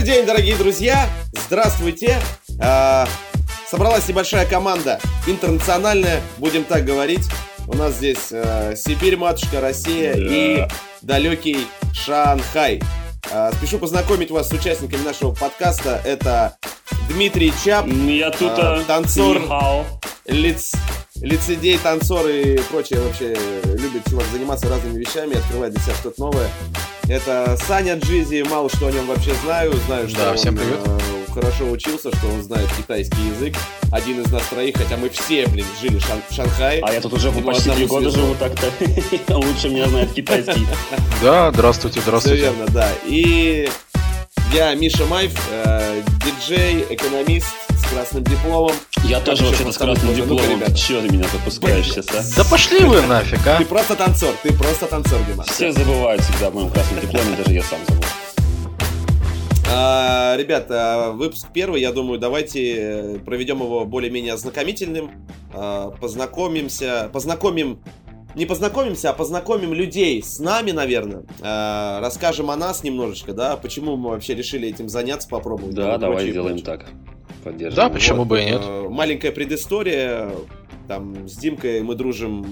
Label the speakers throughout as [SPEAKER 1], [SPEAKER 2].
[SPEAKER 1] Добрый день, дорогие друзья! Здравствуйте! А, собралась небольшая команда, интернациональная, будем так говорить. У нас здесь а, Сибирь, матушка, Россия и далекий Шанхай. А, спешу познакомить вас с участниками нашего подкаста. Это Дмитрий Чап,
[SPEAKER 2] Я тут
[SPEAKER 1] а, танцор. Лиц, лицедей, танцор и прочее вообще любит чувак заниматься разными вещами, открывает для себя что-то новое. Это Саня Джизи, мало что о нем вообще знаю, знаю, что
[SPEAKER 3] Да,
[SPEAKER 1] он
[SPEAKER 3] всем привет.
[SPEAKER 1] э, хорошо учился, что он знает китайский язык. Один из нас троих, хотя мы все, блин, жили в, Шан- в Шанхае.
[SPEAKER 2] А я тут уже почти три года живу так-то. Лучше меня знает китайский.
[SPEAKER 3] Да, здравствуйте,
[SPEAKER 1] Все
[SPEAKER 3] здравствуйте.
[SPEAKER 1] верно, да. И я Миша Майф, э, диджей, экономист красным дипломом.
[SPEAKER 2] Я
[SPEAKER 1] Как
[SPEAKER 2] тоже вообще-то с красным?
[SPEAKER 1] Ну-ка,
[SPEAKER 2] дипломом.
[SPEAKER 1] ребята.
[SPEAKER 2] Ты меня запускаешь сейчас, а?
[SPEAKER 3] Да пошли вы нафиг, а?
[SPEAKER 1] Ты просто танцор, ты просто танцор, Дима.
[SPEAKER 2] Все забывают всегда о моем красном дипломе, даже я сам забыл.
[SPEAKER 1] А, ребята, выпуск первый, я думаю, давайте э, проведем его более-менее ознакомительным, а, познакомимся, познакомим, не познакомимся, а познакомим людей с нами, наверное, А, расскажем о нас немножечко, да, почему мы вообще решили этим заняться, попробовать.
[SPEAKER 2] Да, давай сделаем так. Поддержим.
[SPEAKER 3] Да, почему бы и нет?
[SPEAKER 1] э, Маленькая предыстория, там, с Димкой мы дружим...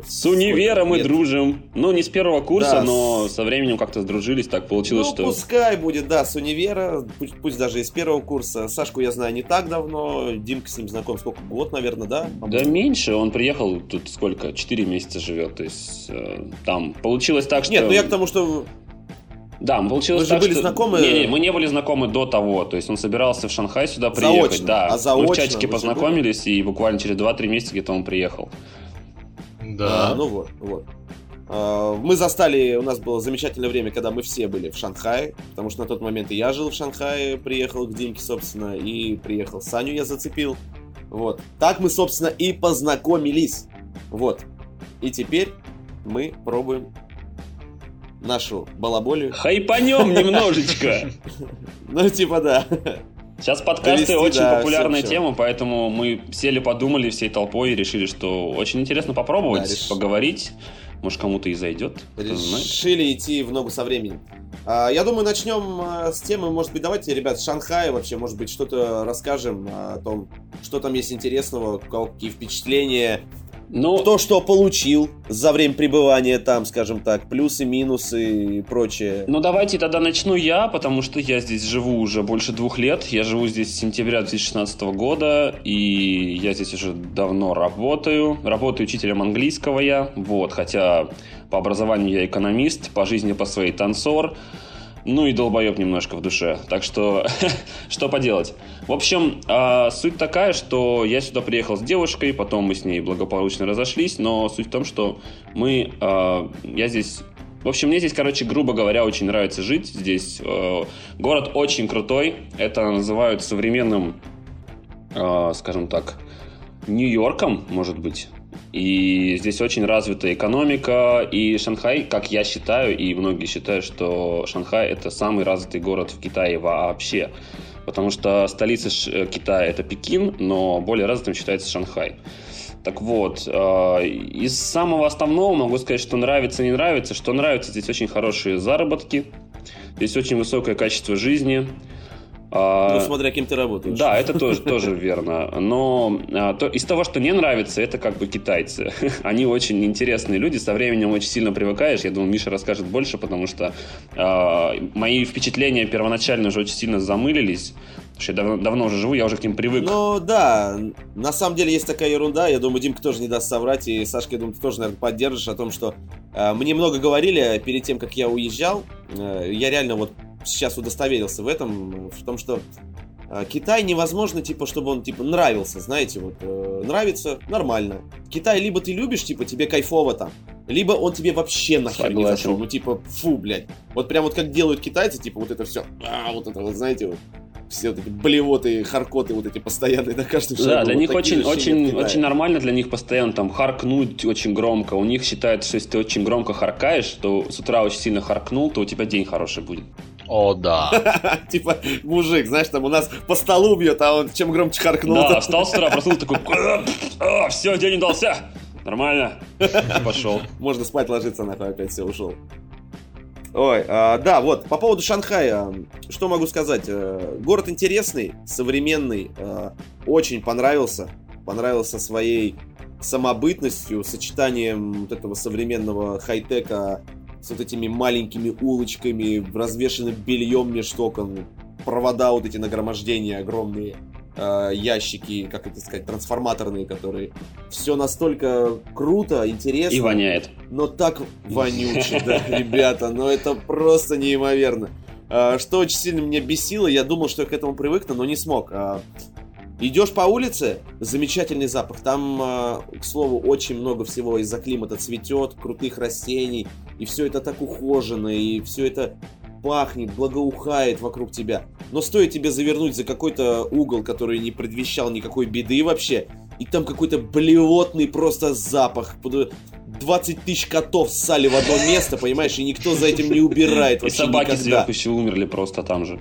[SPEAKER 1] э,
[SPEAKER 2] С универом
[SPEAKER 1] сколько
[SPEAKER 2] мы дружим. Ну, не с первого курса,
[SPEAKER 1] Да,
[SPEAKER 2] но
[SPEAKER 1] с-
[SPEAKER 2] со временем как-то сдружились. Так получилось,
[SPEAKER 1] ну,
[SPEAKER 2] что...
[SPEAKER 1] пускай будет, да, с универа, пусть, пусть даже из первого курса. Сашку я знаю не так давно, Димка с ним знаком сколько, год, наверное, да?
[SPEAKER 2] Да меньше, он приехал тут сколько, 4 месяца живет, то есть э, там получилось так, что...
[SPEAKER 1] Нет, ну я к тому, что...
[SPEAKER 2] Да, получилось
[SPEAKER 1] Вы же
[SPEAKER 2] так,
[SPEAKER 1] были
[SPEAKER 2] что-
[SPEAKER 1] знакомы?
[SPEAKER 2] Не, не, мы не были знакомы до того. То есть он собирался в Шанхай сюда
[SPEAKER 1] Заочно.
[SPEAKER 2] приехать. Да.
[SPEAKER 1] А заочно
[SPEAKER 2] мы в чатике познакомились, и буквально через 2-3 месяца где-то он приехал.
[SPEAKER 1] а,
[SPEAKER 3] Да.
[SPEAKER 1] ну вот, вот. А, Мы застали, у нас было замечательное время, когда мы все были в Шанхае, потому что на тот момент и я жил в Шанхае, приехал к Димке, собственно, и приехал Саню я зацепил. Вот. Так мы, собственно, и познакомились. Вот. И теперь мы пробуем нашу балаболию.
[SPEAKER 2] Хайпанем немножечко.
[SPEAKER 1] Ну, типа, да.
[SPEAKER 2] Сейчас подкасты
[SPEAKER 1] Довести,
[SPEAKER 2] очень
[SPEAKER 1] да,
[SPEAKER 2] популярная
[SPEAKER 1] всё.
[SPEAKER 2] тема, поэтому мы сели, подумали всей толпой и решили, что очень интересно попробовать,
[SPEAKER 1] Да, реш-
[SPEAKER 2] поговорить. Может, кому-то и зайдет.
[SPEAKER 1] Решили идти в ногу со временем. А, Я думаю, начнем а, с темы, может быть, давайте, ребят, с Шанхая вообще, может быть, что-то расскажем о том, что там есть интересного, какие впечатления,
[SPEAKER 2] Ну,
[SPEAKER 1] кто что получил за время пребывания там, скажем так, плюсы, минусы и прочее.
[SPEAKER 2] Ну, давайте тогда начну я, потому что я здесь живу уже больше двух лет. Я живу здесь с сентября 2016 года, и я здесь уже давно работаю. Работаю учителем английского я, вот, хотя по образованию я экономист, по жизни по своей танцор. Ну и долбоеб немножко в душе. Так что, что поделать. В общем, а, суть такая, что я сюда приехал с девушкой, потом мы с ней благополучно разошлись, но суть в том, что мы, а, я здесь в общем, мне здесь, короче, грубо говоря, очень нравится жить. Здесь э, город очень крутой. Это называют современным, э, скажем так, Нью-Йорком, может быть. И здесь очень развита экономика. И Шанхай, как я считаю, и многие считают, что Шанхай это самый развитый город в Китае вообще. Потому что столица э, Китая это Пекин, но более развитым считается Шанхай. Так вот, э, из самого основного могу сказать, что нравится, не нравится. Что нравится, здесь очень хорошие заработки, здесь очень высокое качество жизни. А,
[SPEAKER 1] Ну, смотря кем ты работаешь.
[SPEAKER 2] да, это тоже, тоже верно. Но а, то, из того, что не нравится, это как бы китайцы. Они очень интересные люди, со временем очень сильно привыкаешь. Я думаю, Миша расскажет больше, потому что а, мои впечатления первоначально уже очень сильно замылились. Потому что я давно, давно уже живу, я уже к ним привык.
[SPEAKER 1] Ну да, на самом деле есть такая ерунда, я думаю, Димка тоже не даст соврать, и Сашка, я думаю, ты тоже, наверное, поддержишь о том, что э, мне много говорили перед тем, как я уезжал, э, я реально вот сейчас удостоверился в этом, в том, что э, Китай невозможно, типа, чтобы он, типа, нравился, знаете, вот, э, нравится нормально. Китай либо ты любишь, типа, тебе кайфово там, либо он тебе вообще нахер не
[SPEAKER 2] Согласен.
[SPEAKER 1] зашел, ну, типа, фу, блядь. Вот прям вот как делают китайцы, типа, вот это все, а, вот это вот, знаете, вот, все вот эти блевоты, харкоты вот эти постоянные на каждом шагу.
[SPEAKER 2] Да, для
[SPEAKER 1] Вот
[SPEAKER 2] них очень, очень, очень нормально для них постоянно там харкнуть очень громко. У них считают, что если ты очень громко харкаешь, то с утра очень сильно харкнул, то у тебя день хороший будет.
[SPEAKER 3] О, да.
[SPEAKER 1] Типа, мужик, знаешь, там у нас по столу бьет, а он чем громче харкнул.
[SPEAKER 2] Да, встал с утра, проснулся такой, все, день удался. Нормально. Пошел.
[SPEAKER 1] Можно спать ложиться, нахуй опять все ушел. Ой, а, да, вот, по поводу Шанхая, что могу сказать? Э, город интересный, современный, э, очень понравился. Понравился своей самобытностью, сочетанием вот этого современного хай-тека с вот этими маленькими улочками, развешенным бельем меж окон, провода вот эти нагромождения огромные, э, ящики, как это сказать, трансформаторные, которые... Все настолько круто, интересно.
[SPEAKER 2] И воняет.
[SPEAKER 1] Но так вонюче, да, ребята, но это просто неимоверно. Э, что очень сильно меня бесило, я думал, что я к этому привыкну, но не смог. Э, Идешь по улице, замечательный запах. Там, э, к слову, очень много всего из-за климата цветет, крутых растений, и все это так ухожено, и все это пахнет, благоухает вокруг тебя. Но стоит тебе завернуть за какой-то угол, который не предвещал никакой беды вообще, и там какой-то блевотный просто запах. 20 тысяч котов ссали в одно место, понимаешь, и никто за этим не убирает
[SPEAKER 2] И собаки
[SPEAKER 1] никогда.
[SPEAKER 2] сверху еще умерли просто там же.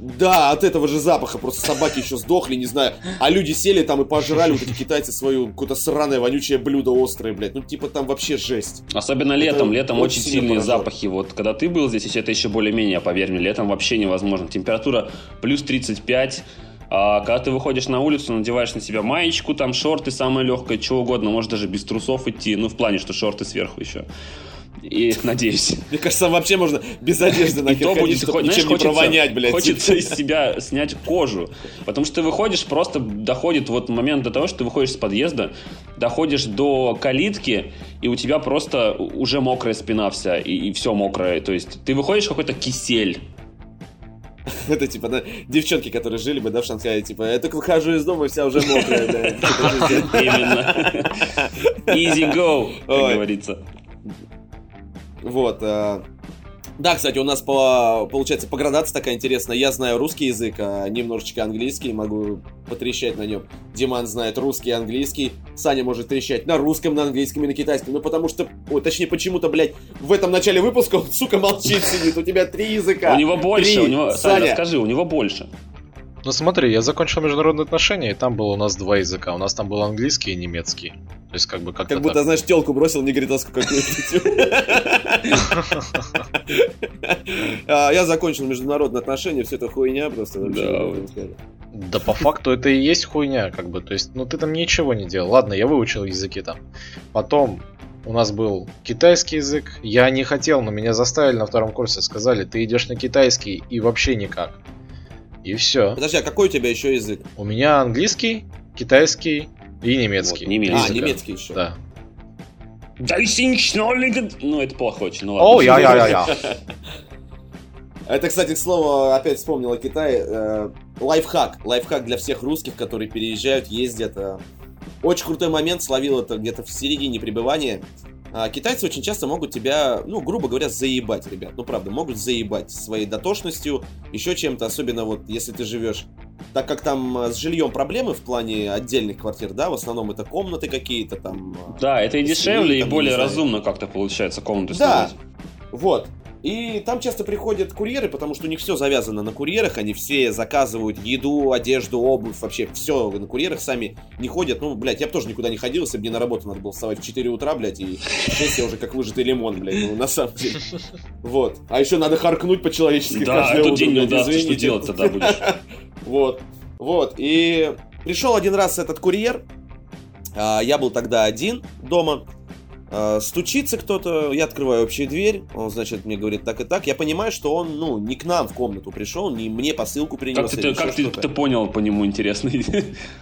[SPEAKER 1] Да, от этого же запаха просто собаки еще сдохли, не знаю. А люди сели там и пожрали вот эти китайцы свою какое-то сраное вонючее блюдо острое, блядь. Ну, типа там вообще жесть.
[SPEAKER 2] Особенно летом. Летом
[SPEAKER 1] очень
[SPEAKER 2] сильные
[SPEAKER 1] поражало.
[SPEAKER 2] запахи. Вот когда ты был здесь, это еще более-менее, поверь мне, летом вообще невозможно. Температура плюс 35. А когда ты выходишь на улицу, надеваешь на себя маечку, там шорты самое легкое, что угодно, можешь даже без трусов идти. Ну, в плане, что шорты сверху еще. И надеюсь.
[SPEAKER 1] Мне кажется, вообще можно без одежды нахер
[SPEAKER 2] то
[SPEAKER 1] ходить,
[SPEAKER 2] будет,
[SPEAKER 1] чтобы
[SPEAKER 2] знаешь,
[SPEAKER 1] ничем не провонять, блядь.
[SPEAKER 2] хочется из себя снять кожу. Потому что ты выходишь, просто доходит вот момент до того, что ты выходишь с подъезда, доходишь до калитки, и у тебя просто уже мокрая спина вся, и, и все мокрое. То есть ты выходишь какой-то кисель.
[SPEAKER 1] Это типа, да, девчонки, которые жили бы, да, в Шанхае, типа, я только выхожу из дома, и вся уже мокрая, блядь.
[SPEAKER 2] Именно. Easy go, как говорится.
[SPEAKER 1] Вот. э, Да, кстати, у нас по, получается по градации такая интересная. Я знаю русский язык, а немножечко английский, могу потрещать на нем. Диман знает русский и английский. Саня может трещать на русском, на английском и на китайском. Ну, потому что, ой, точнее, почему-то, блядь, в этом начале выпуска он, сука, молчит, сидит. У тебя три языка.
[SPEAKER 2] У него больше,
[SPEAKER 1] Три.
[SPEAKER 2] у него... Саня,
[SPEAKER 1] Саня.
[SPEAKER 2] расскажи, у него больше.
[SPEAKER 3] Ну смотри, я закончил международные отношения, и там было у нас два языка. У нас там был английский и немецкий. То есть как бы как-то
[SPEAKER 1] Как будто,
[SPEAKER 3] так.
[SPEAKER 1] знаешь, телку бросил негритоску какую-то. А, Я закончил международные отношения, все это хуйня просто. не.
[SPEAKER 3] Да по факту это и есть хуйня, как бы. То есть, ну ты там ничего не делал. Ладно, я выучил языки там. Потом у нас был китайский язык. Я не хотел, но меня заставили на втором курсе. Сказали, ты идешь на китайский и вообще никак. И все.
[SPEAKER 1] Подожди, а какой у тебя еще язык?
[SPEAKER 3] У меня английский, китайский и немецкий.
[SPEAKER 2] Вот, немецкий.
[SPEAKER 1] А,
[SPEAKER 3] языка.
[SPEAKER 1] немецкий еще.
[SPEAKER 3] Да.
[SPEAKER 2] Да Ну, это плохо очень, ну ладно.
[SPEAKER 3] О, я, я, я, я.
[SPEAKER 1] Это, кстати, к слову, опять вспомнил о Китае. Э, лайфхак. Лайфхак для всех русских, которые переезжают, ездят. э. Очень крутой момент, словил это где-то в середине пребывания. А, Китайцы очень часто могут тебя, ну, грубо говоря, заебать, ребят. Ну, правда, могут заебать своей дотошностью, еще чем-то, особенно вот если ты живешь. Так как там э, с жильем проблемы в плане отдельных квартир, да, в основном это комнаты какие-то там. э,
[SPEAKER 2] Да, это и дешевле, и более разумно как-то получается комнату
[SPEAKER 1] Да.
[SPEAKER 2] снимать.
[SPEAKER 1] Вот. И там часто приходят курьеры, потому что у них все завязано на курьерах, они все заказывают еду, одежду, обувь, вообще все на курьерах сами не ходят. Ну, блядь, я бы тоже никуда не ходил, если бы мне на работу надо было вставать в 4 утра, блядь, и 6 я уже как выжатый лимон, блядь, ну, на самом деле. Вот. А еще надо харкнуть по-человечески
[SPEAKER 2] Да,
[SPEAKER 1] каждое утро,
[SPEAKER 2] день
[SPEAKER 1] блядь,
[SPEAKER 2] что
[SPEAKER 1] извините.
[SPEAKER 2] делать тогда будешь?
[SPEAKER 1] Вот. Вот. И пришел один раз этот курьер. а, Я был тогда один дома. А, Стучится кто-то, я открываю общую дверь, он, значит, мне говорит так и так. Я понимаю, что он, ну, не к нам в комнату пришел, не мне посылку принес.
[SPEAKER 2] Как ты, как ты, ты понял по нему, интересно?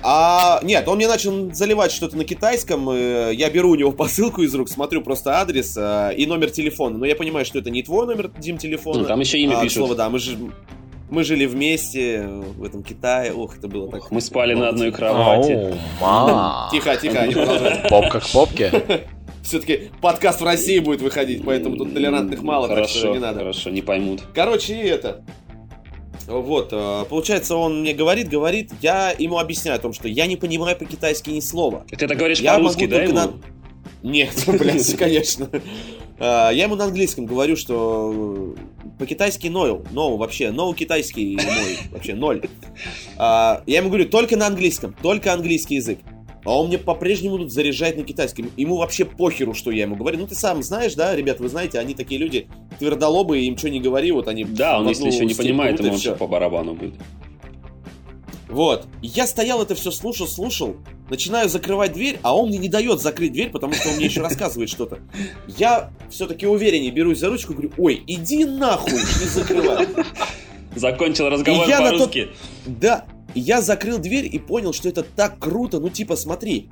[SPEAKER 1] А, нет, он мне начал заливать что-то на китайском. Я беру у него посылку из рук, смотрю просто адрес а, и номер телефона. Но я понимаю, что это не твой номер, Дим, телефона.
[SPEAKER 2] Ну, там еще имя
[SPEAKER 1] А,
[SPEAKER 2] пишут.
[SPEAKER 1] слову, да, мы же... Мы жили вместе в этом Китае. Ох, это было так.
[SPEAKER 2] Мы спали на одной кровати.
[SPEAKER 1] Тихо, тихо, не продолжай.
[SPEAKER 3] Попка к попке.
[SPEAKER 1] Все-таки подкаст в России будет выходить, поэтому тут толерантных мало, так что
[SPEAKER 2] Хорошо,
[SPEAKER 1] не надо.
[SPEAKER 2] хорошо, не поймут.
[SPEAKER 1] Короче, и это. Вот, э, получается, он мне говорит, говорит, я ему объясняю о том, что я не понимаю по-китайски ни слова.
[SPEAKER 2] Ты это говоришь
[SPEAKER 1] Я
[SPEAKER 2] по-русски,
[SPEAKER 1] могу
[SPEAKER 2] да, ему?
[SPEAKER 1] на- Нет, блядь, конечно. А, Я ему на английском говорю, что по-китайски no, no, вообще, no китайский мой, вообще ноль. А, Я ему говорю только на английском, только английский язык. А он мне по-прежнему тут заряжает на китайском. Ему вообще похеру, что я ему говорю. Ну, ты сам знаешь, да, ребят, вы знаете, они такие люди твердолобые, им что не говори, вот они...
[SPEAKER 2] Да, он если еще не понимает, ему вообще по барабану будет.
[SPEAKER 1] Вот. Я стоял это все слушал, слушал. Начинаю закрывать дверь, а он мне не дает закрыть дверь, потому что он мне еще рассказывает что-то. Я все-таки увереннее берусь за ручку, говорю, ой, иди нахуй, не закрывай.
[SPEAKER 2] Закончил разговор
[SPEAKER 1] И я на тот-
[SPEAKER 2] по-русски.
[SPEAKER 1] Да, я закрыл дверь и понял, что это так круто. Ну, типа, смотри,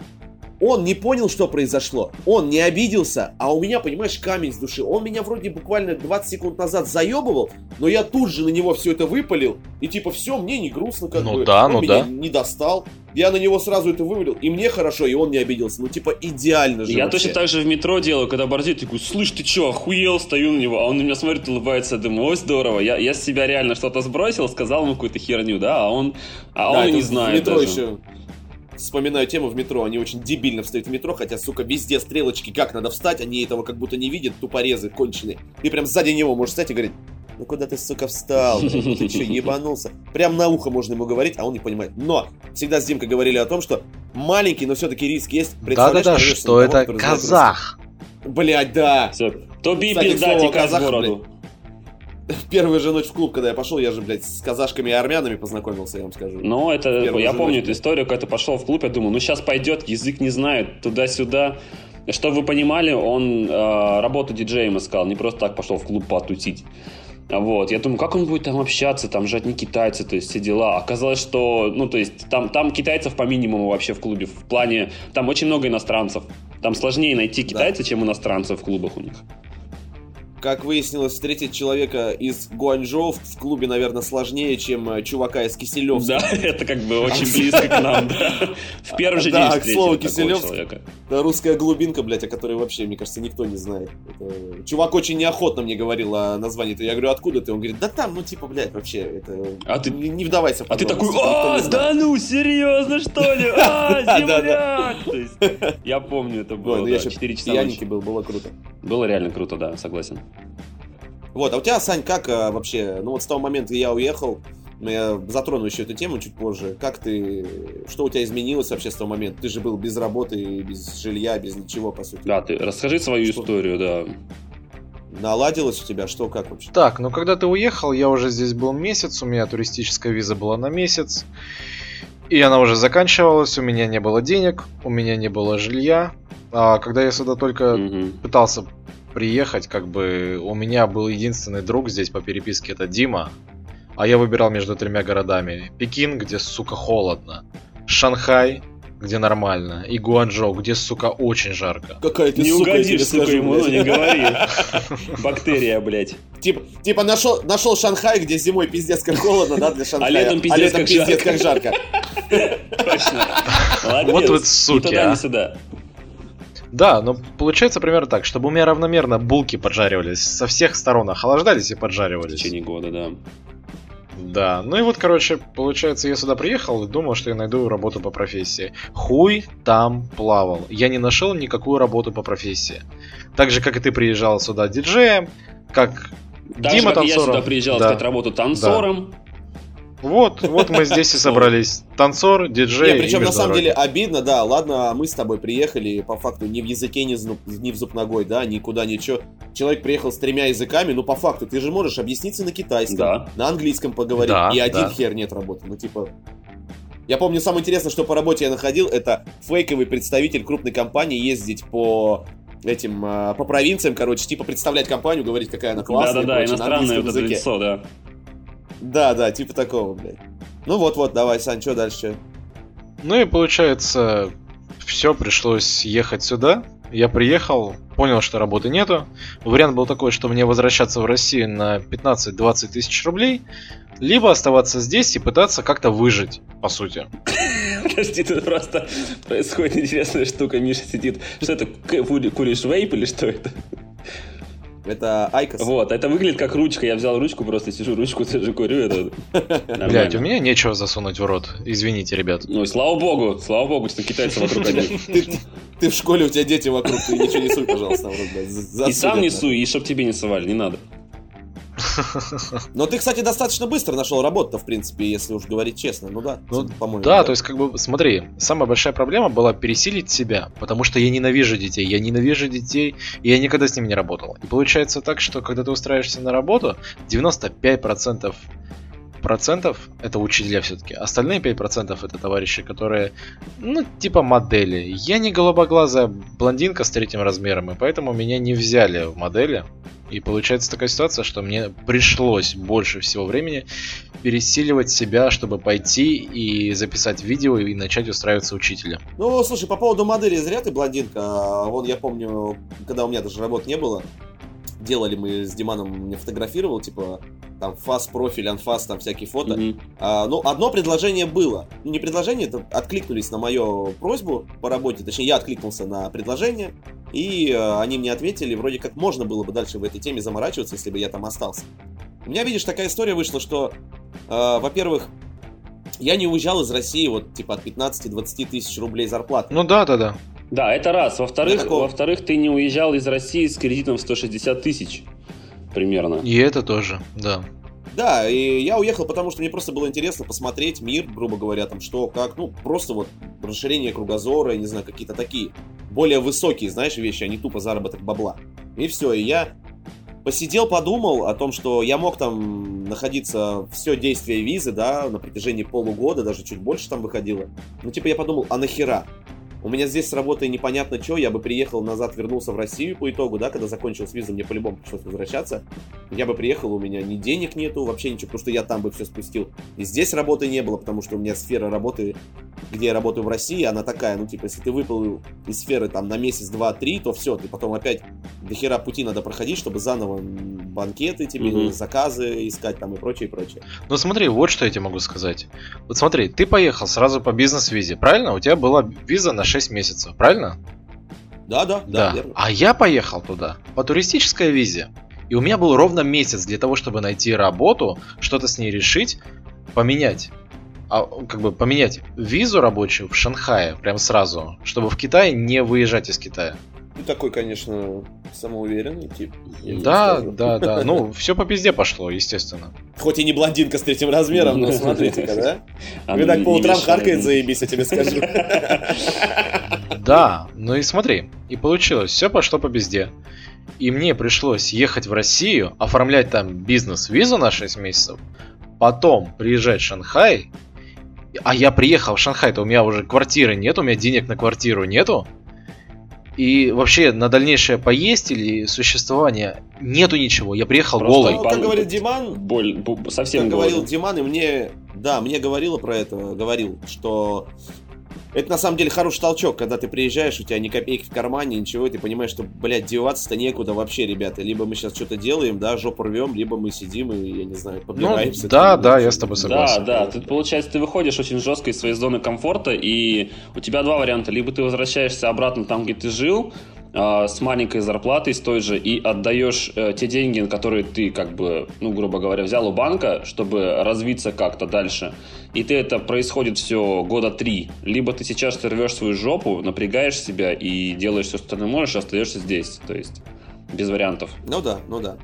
[SPEAKER 1] он не понял, что произошло. Он не обиделся, а у меня, понимаешь, камень с души. Он меня вроде буквально 20 секунд назад заебывал, но я тут же на него все это выпалил. И типа, все, мне не грустно, как
[SPEAKER 3] Ну
[SPEAKER 1] бы.
[SPEAKER 3] да,
[SPEAKER 1] он
[SPEAKER 3] ну
[SPEAKER 1] меня
[SPEAKER 3] да.
[SPEAKER 1] не достал. Я на него сразу это вывалил. И мне хорошо, и он не обиделся. Ну, типа, идеально же
[SPEAKER 2] Я
[SPEAKER 1] вообще.
[SPEAKER 2] точно так же в метро делаю, когда борзит, такой, слышь, ты че, охуел, стою на него, а он на меня смотрит, улыбается, думаю, ой, здорово, я, я с себя реально что-то сбросил, сказал ему какую-то херню, да, а он, а
[SPEAKER 1] Да,
[SPEAKER 2] он и
[SPEAKER 1] это
[SPEAKER 2] не
[SPEAKER 1] в
[SPEAKER 2] знает
[SPEAKER 1] метро
[SPEAKER 2] даже.
[SPEAKER 1] еще. Вспоминаю тему в метро, они очень дебильно встают в метро, хотя, сука, везде стрелочки, как надо встать, они этого как будто не видят, тупорезы конченые. Ты прям сзади него можешь встать и говорить, ну куда ты, сука, встал? блядь? Ты что, ебанулся? Прям на ухо можно ему говорить, а он не понимает. Но всегда с Димкой говорили о том, что маленький, но все-таки риск есть. Представляешь,
[SPEAKER 3] Да-да-да, что это казах.
[SPEAKER 1] Блядь, да.
[SPEAKER 2] Все, тоби
[SPEAKER 1] Кстати, к
[SPEAKER 2] пизда,
[SPEAKER 1] слову, Первая же ночь в клуб, когда я пошел, я же, блядь, с казашками и армянами познакомился, я вам скажу.
[SPEAKER 2] Ну, это, я помню
[SPEAKER 1] ночь,
[SPEAKER 2] эту
[SPEAKER 1] да.
[SPEAKER 2] историю, когда ты пошел в клуб, я думаю, ну сейчас пойдет, язык не знает, туда-сюда. Чтобы вы понимали, он э, работу диджеем искал, не просто так пошел в клуб потусить. А Вот, я думаю, как он будет там общаться, там же одни китайцы, то есть все дела. Оказалось, что, ну, то есть там, там китайцев по минимуму вообще в клубе, в плане, там очень много иностранцев. Там сложнее найти китайца, чем иностранцев в клубах у них.
[SPEAKER 1] Как выяснилось, встретить человека из Гуанчжоу в- клубе, наверное, сложнее, чем э, чувака из Киселевска.
[SPEAKER 2] Да, это как бы очень близко к нам, да. В первый же
[SPEAKER 1] Да,
[SPEAKER 2] день
[SPEAKER 1] к слову, Киселевск. Это русская глубинка, блядь, о которой вообще, мне кажется, никто не знает. Это- Чувак очень неохотно мне говорил о названии. Я говорю, откуда ты? Он говорит, да там, ну типа, блядь, вообще, это...
[SPEAKER 2] А ты-
[SPEAKER 1] Не, вдавайся в
[SPEAKER 2] А ты такой,
[SPEAKER 1] никто
[SPEAKER 2] а,
[SPEAKER 1] не знает».
[SPEAKER 2] да ну, серьезно, что ли? А,
[SPEAKER 1] Да, да,
[SPEAKER 2] земляк! Я помню, это было,
[SPEAKER 1] ну
[SPEAKER 2] да,
[SPEAKER 1] еще
[SPEAKER 2] 4 часа
[SPEAKER 1] пьяненький был, было круто.
[SPEAKER 2] Было реально круто, да, согласен.
[SPEAKER 1] Вот, а у тебя, Сань, как а, вообще, ну вот с того момента я уехал, но я затрону еще эту тему чуть позже. Как ты, что у тебя изменилось вообще с того момента? Ты же был без работы, без жилья, без ничего, по сути.
[SPEAKER 2] Да, ты расскажи свою
[SPEAKER 1] Что?
[SPEAKER 2] историю, да.
[SPEAKER 1] Наладилось у тебя, что, как вообще?
[SPEAKER 3] Так, ну когда ты уехал, я уже здесь был месяц, у меня туристическая виза была на месяц. И она уже заканчивалась, у меня не было денег, у меня не было жилья. А когда я сюда только
[SPEAKER 2] Мгм.
[SPEAKER 3] пытался приехать, как бы у меня был единственный друг здесь по переписке, это Дима. А я выбирал между тремя городами. Пекин, где, сука, холодно. Шанхай, где нормально. И Гуанчжоу, где, сука, очень жарко.
[SPEAKER 1] Какая ты
[SPEAKER 2] Не
[SPEAKER 1] сука, я тебе
[SPEAKER 2] угодишь, сука,
[SPEAKER 1] скажу,
[SPEAKER 2] ему, ну
[SPEAKER 1] блядь.
[SPEAKER 2] не говори. Бактерия, блядь.
[SPEAKER 1] Типа, типа нашел, нашел Шанхай, где зимой пиздец как холодно, да, для Шанхая.
[SPEAKER 2] летом пиздец как жарко.
[SPEAKER 1] как жарко.
[SPEAKER 2] Точно. Молодец.
[SPEAKER 3] Вот вы
[SPEAKER 2] Ни
[SPEAKER 3] суки,
[SPEAKER 2] туда,
[SPEAKER 3] а.
[SPEAKER 2] сюда.
[SPEAKER 3] Да, но получается примерно так, чтобы у меня равномерно булки поджаривались со всех сторон, охлаждались и
[SPEAKER 2] В
[SPEAKER 3] поджаривались.
[SPEAKER 2] течение года, да.
[SPEAKER 3] Да, ну и вот, короче, получается, я сюда приехал и думал, что я найду работу по профессии. Хуй там плавал. Я не нашел никакую работу по профессии. Так же, как и ты приезжал сюда диджеем, как
[SPEAKER 2] Так
[SPEAKER 3] Дима
[SPEAKER 2] как и я
[SPEAKER 3] танцором.
[SPEAKER 2] сюда приезжал
[SPEAKER 3] Да.
[SPEAKER 2] искать работу танцором.
[SPEAKER 3] Вот, вот мы здесь и собрались. Танцор, диджей.
[SPEAKER 1] Не, причем
[SPEAKER 3] и
[SPEAKER 1] на самом деле обидно, да, ладно, мы с тобой приехали, по факту, ни в языке, ни, зну- ни в зуб ногой, да, никуда ничего. Человек приехал с тремя языками, ну, по факту, ты же можешь объясниться на китайском,
[SPEAKER 2] Да.
[SPEAKER 1] на английском поговорить,
[SPEAKER 3] Да,
[SPEAKER 1] и один
[SPEAKER 3] да.
[SPEAKER 1] хер нет работы, ну, типа... Я помню, самое интересное, что по работе я находил, это фейковый представитель крупной компании ездить по этим, а, по провинциям, короче, типа представлять компанию, говорить, какая она классная,
[SPEAKER 2] Да-да-да, иностранное вот это лицо, да.
[SPEAKER 1] Да, да, типа такого, блядь. Ну вот-вот, давай, Сань, что дальше?
[SPEAKER 3] Ну и получается, все, пришлось ехать сюда. Я приехал, понял, что работы нету. Вариант был такой, что мне возвращаться в Россию на 15-20 тысяч рублей, либо оставаться здесь и пытаться как-то выжить, по сути.
[SPEAKER 2] Подожди, тут просто происходит интересная штука. Миша сидит. Что это, куришь вейп или что это?
[SPEAKER 1] Это IQOS.
[SPEAKER 2] Вот, это выглядит как ручка. Я взял ручку, просто сижу, ручку тоже курю. Это.
[SPEAKER 3] Блять, у меня нечего засунуть в рот. Извините, ребят.
[SPEAKER 2] Ну, слава богу, слава богу, что китайцы вокруг одни.
[SPEAKER 1] Ты, в школе, у тебя дети вокруг, ты ничего не суй, пожалуйста, в рот, блядь. За-
[SPEAKER 2] И сам не суй, и чтоб тебе не совали, не надо.
[SPEAKER 1] Но ты, кстати, достаточно быстро нашел работу в принципе, если уж говорить честно. Ну да,
[SPEAKER 3] ну, по-моему. Да, да, то есть, как бы, смотри, самая большая проблема была пересилить себя, потому что я ненавижу детей, я ненавижу детей, и я никогда с ними не работал. И получается так, что когда ты устраиваешься на работу, 95% процентов это учителя все-таки. Остальные 5% это товарищи, которые, ну, типа модели. Я не голубоглазая блондинка с третьим размером, и поэтому меня не взяли в модели. И получается такая ситуация, что мне пришлось больше всего времени пересиливать себя, чтобы пойти и записать видео и начать устраиваться учителем.
[SPEAKER 1] Ну, слушай, по поводу модели зря ты блондинка. Вон я помню, когда у меня даже работы не было, делали мы с Диманом, мне фотографировал, типа, там, фас, профиль, анфас, там, всякие фото. Mm-hmm. А, ну, одно предложение было. Ну, не предложение, это откликнулись на мою просьбу по работе, точнее, я откликнулся на предложение, и а, они мне ответили, вроде как можно было бы дальше в этой теме заморачиваться, если бы я там остался. У меня, видишь, такая история вышла, что, э, во-первых, я не уезжал из России вот типа от 15-20 тысяч рублей зарплаты.
[SPEAKER 3] Ну да, да, да.
[SPEAKER 2] Да, это раз. Во-вторых, такого... во-вторых, ты не уезжал из России с кредитом в 160 тысяч. Примерно.
[SPEAKER 3] И это тоже, да.
[SPEAKER 1] Да, и я уехал, потому что мне просто было интересно посмотреть мир, грубо говоря, там что, как, ну, просто вот расширение кругозора, я не знаю, какие-то такие более высокие, знаешь, вещи, а не тупо заработок бабла. И все, и я посидел, подумал о том, что я мог там находиться все действие визы, да, на протяжении полугода, даже чуть больше там выходило. Ну, типа, я подумал, а нахера? У меня здесь с работой непонятно что, я бы приехал назад, вернулся в Россию по итогу, да, когда закончил с визой, мне по-любому пришлось возвращаться. Я бы приехал, у меня ни денег нету, вообще ничего, потому что я там бы все спустил. И здесь работы не было, потому что у меня сфера работы, где я работаю в России, она такая, ну, типа, если ты выпал из сферы там на месяц, два, три, то все, ты потом опять до хера пути надо проходить, чтобы заново банкеты тебе, угу. заказы искать там и прочее, и прочее.
[SPEAKER 3] Ну, смотри, вот что я тебе могу сказать. Вот смотри, ты поехал сразу по бизнес-визе, правильно? У тебя была виза на 6 6 месяцев, правильно?
[SPEAKER 1] Да, да,
[SPEAKER 3] да. да. А я поехал туда по туристической визе. И у меня был ровно месяц для того, чтобы найти работу, что-то с ней решить, поменять. А, как бы поменять визу рабочую в Шанхае прям сразу, чтобы в Китай не выезжать из Китая.
[SPEAKER 1] Ну, такой, конечно, самоуверенный тип.
[SPEAKER 3] Да, да, да. Ну, все по пизде пошло, естественно.
[SPEAKER 1] Хоть и не блондинка с третьим размером, но смотрите-ка, да? Вы так по утрам харкает, заебись, я тебе скажу.
[SPEAKER 3] Да, ну и смотри, и получилось, все пошло по пизде. И мне пришлось ехать в Россию, оформлять там бизнес-визу на 6 месяцев, потом приезжать в Шанхай, а я приехал в Шанхай, то у меня уже квартиры нет, у меня денег на квартиру нету, и вообще на дальнейшее поесть или существование нету ничего. Я приехал Просто, голый.
[SPEAKER 1] Как говорит Диман,
[SPEAKER 2] боль, совсем
[SPEAKER 1] как говорил Диман, и мне, да, мне говорило про это, говорил, что это на самом деле хороший толчок, когда ты приезжаешь, у тебя ни копейки в кармане, ничего, и ты понимаешь, что, блядь, деваться-то некуда вообще, ребята. Либо мы сейчас что-то делаем, да, жопу рвем, либо мы сидим и, я не знаю, побираемся.
[SPEAKER 3] Ну, да, да, я с тобой согласен.
[SPEAKER 2] Да, да, ты, получается, ты выходишь очень жестко из своей зоны комфорта, и у тебя два варианта. Либо ты возвращаешься обратно там, где ты жил, с маленькой зарплатой, с той же, и отдаешь э, те деньги, которые ты, как бы, ну, грубо говоря, взял у банка, чтобы развиться как-то дальше, и ты это происходит все года три. Либо ты сейчас рвешь свою жопу, напрягаешь себя и делаешь все, что ты можешь, и остаешься здесь. То есть, без вариантов.
[SPEAKER 1] Ну да, ну да.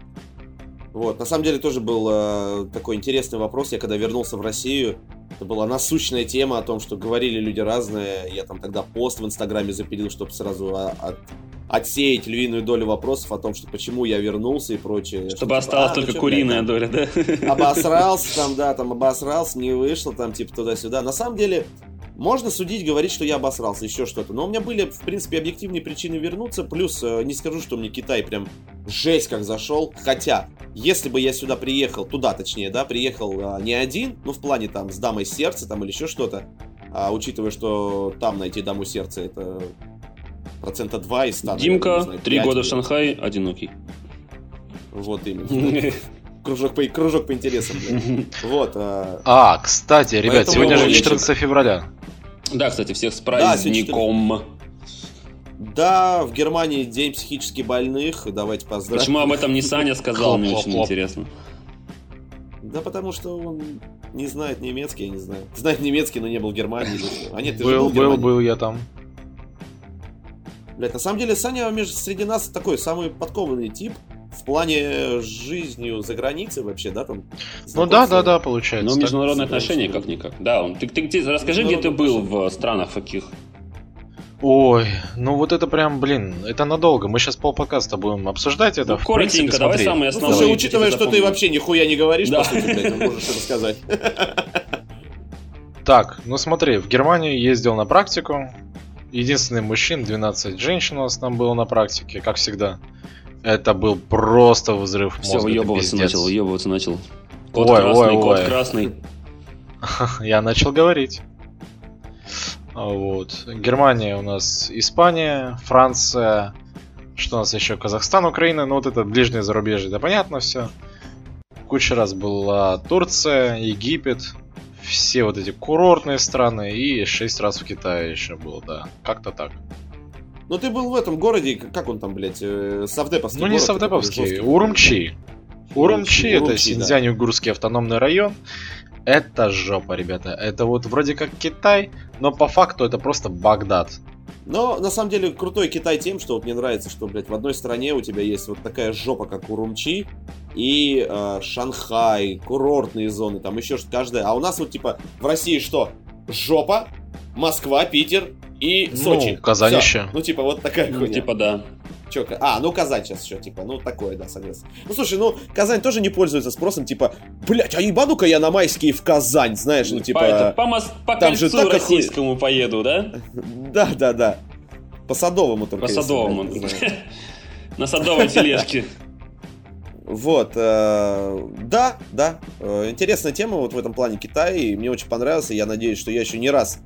[SPEAKER 1] Вот, на самом деле тоже был э, такой интересный вопрос. Я когда вернулся в Россию, это была насущная тема о том, что говорили люди разные. Я там тогда пост в Инстаграме запилил, чтобы сразу а, от, отсеять львиную долю вопросов о том, что почему я вернулся и прочее.
[SPEAKER 2] Чтобы что, осталась а, только ну, куриная доля, да?
[SPEAKER 1] Обосрался там, да, там обосрался, не вышло, там типа туда-сюда. На самом деле, можно судить, говорить, что я обосрался, еще что-то. Но у меня были, в принципе, объективные причины вернуться. Плюс, э, не скажу, что мне Китай прям жесть как зашел. Хотя, если бы я сюда приехал, туда точнее, да, приехал а, не один, ну, в плане там с дамой сердца там или еще что-то, а, учитывая, что там найти даму сердца, это процента 2 из 100.
[SPEAKER 2] Димка, три года в Шанхае, одинокий.
[SPEAKER 1] Вот именно. Кружок по, кружок по интересам. Вот.
[SPEAKER 3] А, а кстати, ребят, сегодня же 14 февраля.
[SPEAKER 2] Да, кстати, всех с праздником.
[SPEAKER 1] Да, в Германии день психически больных. Давайте поздравим.
[SPEAKER 2] Почему об этом не Саня сказал, мне очень интересно.
[SPEAKER 1] Да потому что он не знает немецкий, я не знаю. Знает немецкий, но не был в Германии.
[SPEAKER 3] А нет, ты был, был, был я там.
[SPEAKER 1] Блять, на самом деле Саня между, среди нас такой самый подкованный тип. В плане жизни за границей вообще, да, там?
[SPEAKER 3] Ну да, да, да, получается.
[SPEAKER 2] Ну, международные отношения как-никак. Да, ты, ты, ты расскажи, где ты был в странах каких?
[SPEAKER 3] Ой, ну вот это прям, блин, это надолго. Мы сейчас полпокаста будем обсуждать это.
[SPEAKER 2] Ну, коротенько, принципе, давай смотри. самые основные.
[SPEAKER 1] Ну, слушай, учитывая, что ты вообще нихуя не говоришь, да. по сути, блядь, можешь рассказать.
[SPEAKER 3] Так, ну смотри, в Германию ездил на практику. Единственный мужчин, 12 женщин у нас там было на практике, как всегда. Это был просто взрыв
[SPEAKER 2] мозга. Все, выебываться начал, выебываться начал. Кот ой, красный, ой, кот ой. красный.
[SPEAKER 3] Я начал говорить. Вот. Германия у нас Испания, Франция, что у нас еще? Казахстан, Украина, ну вот это ближнее зарубежье, да понятно все. Куча раз была Турция, Египет, все вот эти курортные страны и шесть раз в Китае еще был, да. Как-то так.
[SPEAKER 1] Ну ты был в этом городе, как он там, блядь, э, Савдеповский
[SPEAKER 3] Ну не город, Савдеповский, Урумчи. Урумчи, это Синьцзянь-Угурский да. автономный район. Это жопа, ребята. Это вот вроде как Китай, но по факту это просто Багдад.
[SPEAKER 1] Но на самом деле крутой Китай тем, что вот мне нравится, что, блядь, в одной стране у тебя есть вот такая жопа, как Урумчи, и э, Шанхай, курортные зоны, там еще что-то каждая. А у нас вот типа в России что? Жопа, Москва, Питер и ну, Сочи.
[SPEAKER 3] Ну, Казань еще.
[SPEAKER 1] Ну, типа вот такая ну, хуйня.
[SPEAKER 2] Типа да.
[SPEAKER 1] Че, а, ну Казань сейчас еще, типа, ну такое, да, согласен. Ну слушай, ну Казань тоже не пользуется спросом, типа, блять, а ебану-ка я на майские в Казань, знаешь, ну типа... По,
[SPEAKER 2] это, по, мос... по там кольцу же российскому оху... поеду, да?
[SPEAKER 1] Да, да, да. По Садовому только.
[SPEAKER 2] По Садовому. На Садовой тележке.
[SPEAKER 1] Вот, э, да, да, э, интересная тема вот в этом плане Китая, и мне очень понравился, я надеюсь, что я еще не раз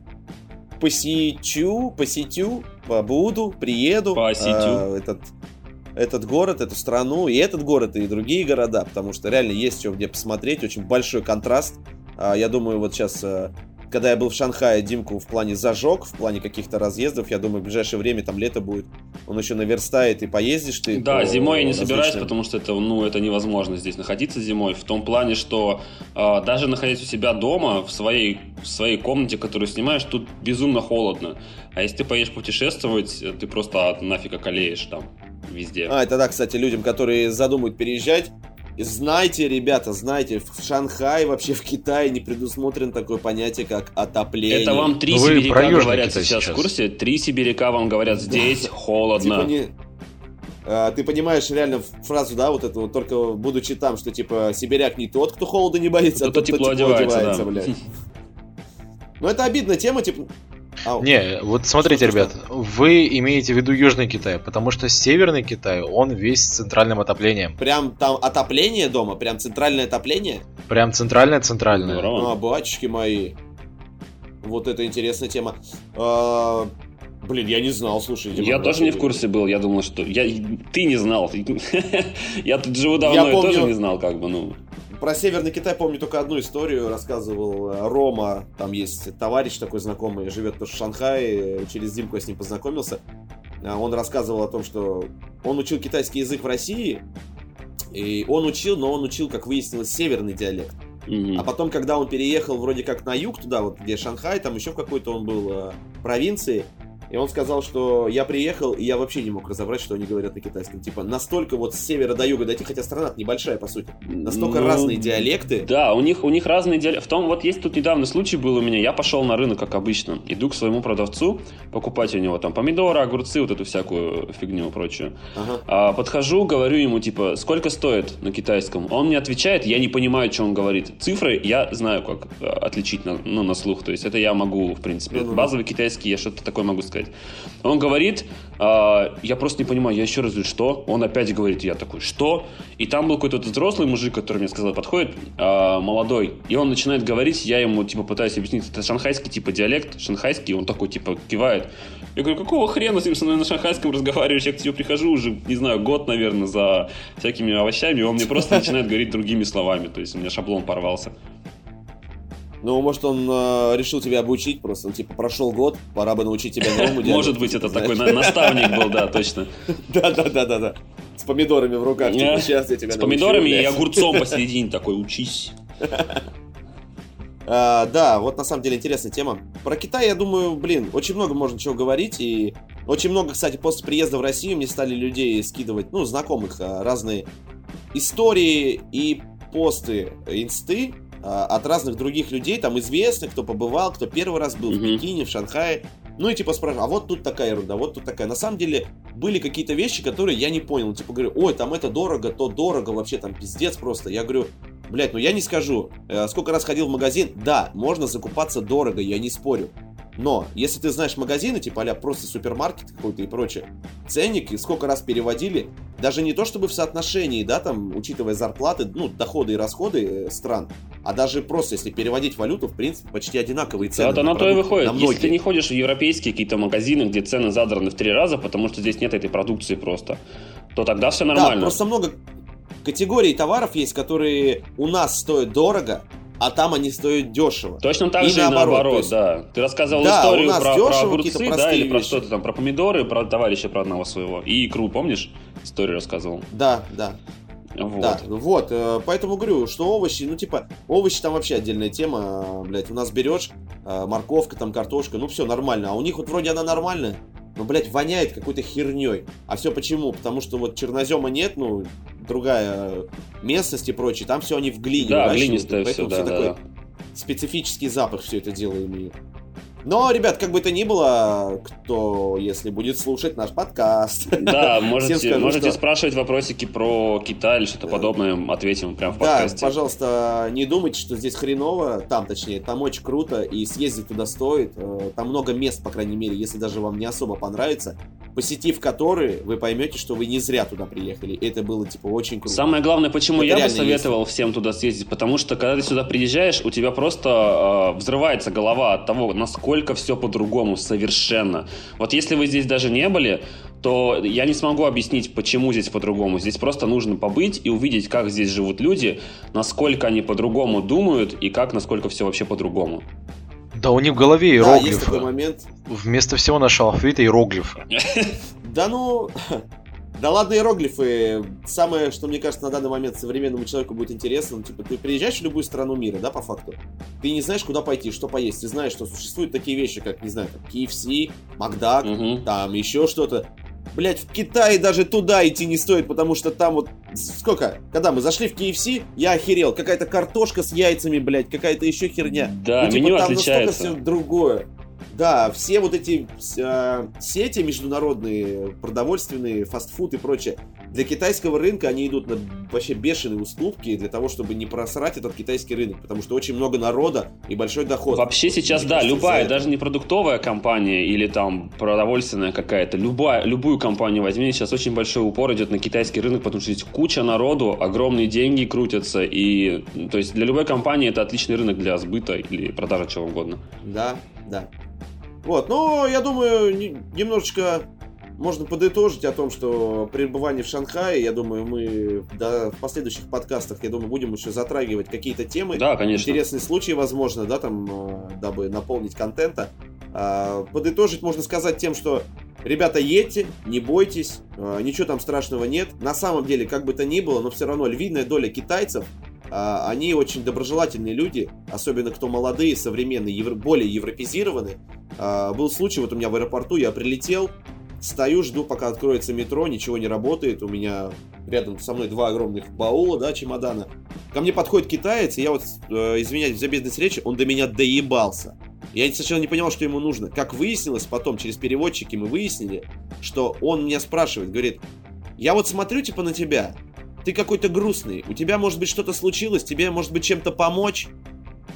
[SPEAKER 1] посетю, посетю, побуду, приеду.
[SPEAKER 2] Посетю.
[SPEAKER 1] Э, этот, этот город, эту страну, и этот город, и другие города, потому что реально есть что где посмотреть, очень большой контраст. Э, я думаю, вот сейчас э, когда я был в Шанхае, Димку в плане зажег, в плане каких-то разъездов, я думаю, в ближайшее время там лето будет, он еще наверстает и поездишь ты.
[SPEAKER 2] Да, зимой я не различным... собираюсь, потому что это, ну, это невозможно здесь находиться зимой, в том плане, что э, даже находясь у себя дома, в своей, в своей комнате, которую снимаешь, тут безумно холодно. А если ты поедешь путешествовать, ты просто нафиг околеешь там везде.
[SPEAKER 1] А, это да, кстати, людям, которые задумают переезжать, Знайте, ребята, знайте, в Шанхае, вообще в Китае не предусмотрено такое понятие, как отопление.
[SPEAKER 2] Это вам три Вы сибиряка говорят сейчас, сейчас в курсе? Три сибиряка вам говорят, здесь да. холодно.
[SPEAKER 1] Типа не... а, ты понимаешь реально фразу, да, вот эту вот, только будучи там, что типа сибиряк не тот, кто холода не боится,
[SPEAKER 2] а тот, кто тепло, тепло одевается, одевается да. блядь.
[SPEAKER 1] Ну это обидная тема, типа,
[SPEAKER 3] не, вот смотрите, что, ребят, что? вы имеете в виду Южный Китай, потому что Северный Китай, он весь с центральным отоплением.
[SPEAKER 1] Прям там отопление дома? Прям центральное отопление?
[SPEAKER 3] Прям центральное-центральное.
[SPEAKER 1] А, батюшки мои. Вот это интересная тема. А, блин, я не знал, слушай.
[SPEAKER 2] Я тоже не в курсе был, я думал, что... Я... Ты не знал. я тут живу давно я помню... тоже не знал, как бы, ну...
[SPEAKER 1] Про Северный Китай помню только одну историю, рассказывал э, Рома, там есть товарищ такой знакомый, живет в Шанхае, через Димку я с ним познакомился. А он рассказывал о том, что он учил китайский язык в России, и он учил, но он учил, как выяснилось, северный диалект. Mm-hmm. А потом, когда он переехал вроде как на юг, туда вот, где Шанхай, там еще в какой-то он был э, провинции, и он сказал, что я приехал, и я вообще не мог разобрать, что они говорят на китайском. Типа, настолько вот с севера до юга дойти, хотя страна небольшая, по сути. Настолько ну, разные диалекты.
[SPEAKER 2] Да, у них, у них разные диалекты. В том, вот есть тут недавно случай был у меня. Я пошел на рынок, как обычно. Иду к своему продавцу, покупать у него там помидоры, огурцы, вот эту всякую фигню прочую. Ага. А, подхожу, говорю ему, типа, сколько стоит на китайском? Он мне отвечает, я не понимаю, что он говорит. Цифры я знаю, как э, отличить на, ну, на слух. То есть это я могу, в принципе. Ну, Базовый китайский, я что-то такое могу сказать сказать. Он говорит, э, я просто не понимаю, я еще раз говорю, что? Он опять говорит, я такой, что? И там был какой-то взрослый мужик, который мне сказал, подходит, э, молодой, и он начинает говорить, я ему, типа, пытаюсь объяснить, это шанхайский, типа, диалект, шанхайский, он такой, типа, кивает. Я говорю, какого хрена ты со на шанхайском разговариваешь? Я к тебе прихожу уже, не знаю, год, наверное, за всякими овощами, и он мне просто начинает говорить другими словами, то есть у меня шаблон порвался.
[SPEAKER 1] Ну, может, он э, решил тебя обучить просто, он, типа, прошел год, пора бы научить тебя новому
[SPEAKER 2] делу. Может быть, это такой наставник был, да, точно.
[SPEAKER 1] Да-да-да-да-да. С помидорами в руках, типа, сейчас я тебя
[SPEAKER 2] С помидорами и огурцом посередине такой, учись.
[SPEAKER 1] А, да, вот на самом деле интересная тема. Про Китай, я думаю, блин, очень много можно чего говорить, и Очень много, кстати, после приезда в Россию мне стали людей скидывать, ну, знакомых, а, разные истории и посты инсты от разных других людей, там известных, кто побывал, кто первый раз был mm-hmm. в Пекине, в Шанхае. Ну и типа спрашиваю, а вот тут такая ерунда, вот тут такая. На самом деле были какие-то вещи, которые я не понял. Типа говорю, ой, там это дорого, то дорого, вообще там пиздец просто. Я говорю, блядь, ну я не скажу. Э, сколько раз ходил в магазин, да, можно закупаться дорого, я не спорю. Но, если ты знаешь магазины, типа а просто супермаркет какой-то и прочее, ценники сколько раз переводили, даже не то чтобы в соотношении, да, там, учитывая зарплаты, ну, доходы и расходы э, стран, а даже просто, если переводить валюту, в принципе, почти одинаковые цены.
[SPEAKER 2] Да, на, на то и выходит. Если ты не ходишь в европейские какие-то магазины, где цены задраны в три раза, потому что здесь нет этой продукции просто, то тогда все нормально.
[SPEAKER 1] Да, просто много категорий товаров есть, которые у нас стоят дорого, а там они стоят дешево.
[SPEAKER 2] Точно так и же наоборот, и наоборот, есть... да. Ты рассказывал да, историю про, дешево, про огурцы, да, или про что-то там, про помидоры, про товарища, про одного своего. И икру, помнишь? Историю рассказывал.
[SPEAKER 1] Да, да. Вот. Да, вот, э, поэтому говорю, что овощи, ну, типа, овощи там вообще отдельная тема, блядь, у нас берешь, э, морковка, там, картошка, ну, все нормально, а у них вот вроде она нормальная, но, блядь, воняет какой-то херней. А все почему? Потому что вот чернозема нет, ну, другая местность и прочее, там все они в глине.
[SPEAKER 2] Да, глинистое все, да, все да,
[SPEAKER 1] такой да. специфический запах все это дело имеет. Но, ребят, как бы то ни было, кто, если будет слушать наш подкаст...
[SPEAKER 2] Да, можете, скажу, можете что... спрашивать вопросики про Китай или что-то подобное, ответим прямо в подкасте.
[SPEAKER 1] Да, пожалуйста, не думайте, что здесь хреново, там, точнее, там очень круто, и съездить туда стоит. Э, там много мест, по крайней мере, если даже вам не особо понравится, посетив которые, вы поймете, что вы не зря туда приехали. Это было, типа, очень круто.
[SPEAKER 2] Самое главное, почему Это я бы советовал есть. всем туда съездить, потому что, когда ты сюда приезжаешь, у тебя просто э, взрывается голова от того, насколько насколько все по-другому совершенно. Вот если вы здесь даже не были, то я не смогу объяснить, почему здесь по-другому. Здесь просто нужно побыть и увидеть, как здесь живут люди, насколько они по-другому думают и как, насколько все вообще по-другому.
[SPEAKER 3] Да у них в голове иероглифы. Да, есть такой момент. Вместо всего нашего алфавита иероглифы.
[SPEAKER 1] Да ну, да ладно, иероглифы. Самое, что мне кажется, на данный момент современному человеку будет интересно, ну, типа, ты приезжаешь в любую страну мира, да, по факту, ты не знаешь, куда пойти, что поесть, ты знаешь, что существуют такие вещи, как, не знаю, там, KFC, Макдак, угу. там, еще что-то. Блять, в Китае даже туда идти не стоит, потому что там вот... Сколько? Когда мы зашли в KFC, я охерел. Какая-то картошка с яйцами, блядь, какая-то еще херня.
[SPEAKER 2] Да, ну, типа, меню там отличается.
[SPEAKER 1] настолько все другое. Да, все вот эти э, сети международные, продовольственные, фастфуд и прочее, для китайского рынка они идут на вообще бешеные уступки для того, чтобы не просрать этот китайский рынок, потому что очень много народа и большой доход.
[SPEAKER 2] Вообще сейчас, Мне да, любая, даже не продуктовая компания или там продовольственная какая-то, любая, любую компанию возьми, сейчас очень большой упор идет на китайский рынок, потому что здесь куча народу, огромные деньги крутятся, и то есть для любой компании это отличный рынок для сбыта или продажи чего угодно.
[SPEAKER 1] Да, да. Вот, но я думаю, немножечко можно подытожить о том, что пребывание в Шанхае, я думаю, мы да, в последующих подкастах, я думаю, будем еще затрагивать какие-то темы.
[SPEAKER 2] Да, конечно.
[SPEAKER 1] Интересные случаи, возможно, да, там, э, дабы наполнить контента. А, подытожить можно сказать тем, что Ребята, едьте, не бойтесь, э, ничего там страшного нет. На самом деле, как бы то ни было, но все равно львиная доля китайцев они очень доброжелательные люди, особенно кто молодые, современные, евро, более европезированные. А, был случай, вот у меня в аэропорту, я прилетел, стою, жду, пока откроется метро, ничего не работает, у меня рядом со мной два огромных баула, да, чемодана. Ко мне подходит китаец, и я вот, э, извиняюсь за бизнес речи, он до меня доебался. Я сначала не понимал, что ему нужно. Как выяснилось потом, через переводчики мы выяснили, что он меня спрашивает, говорит, я вот смотрю типа на тебя, ты какой-то грустный, у тебя может быть что-то случилось, тебе может быть чем-то помочь.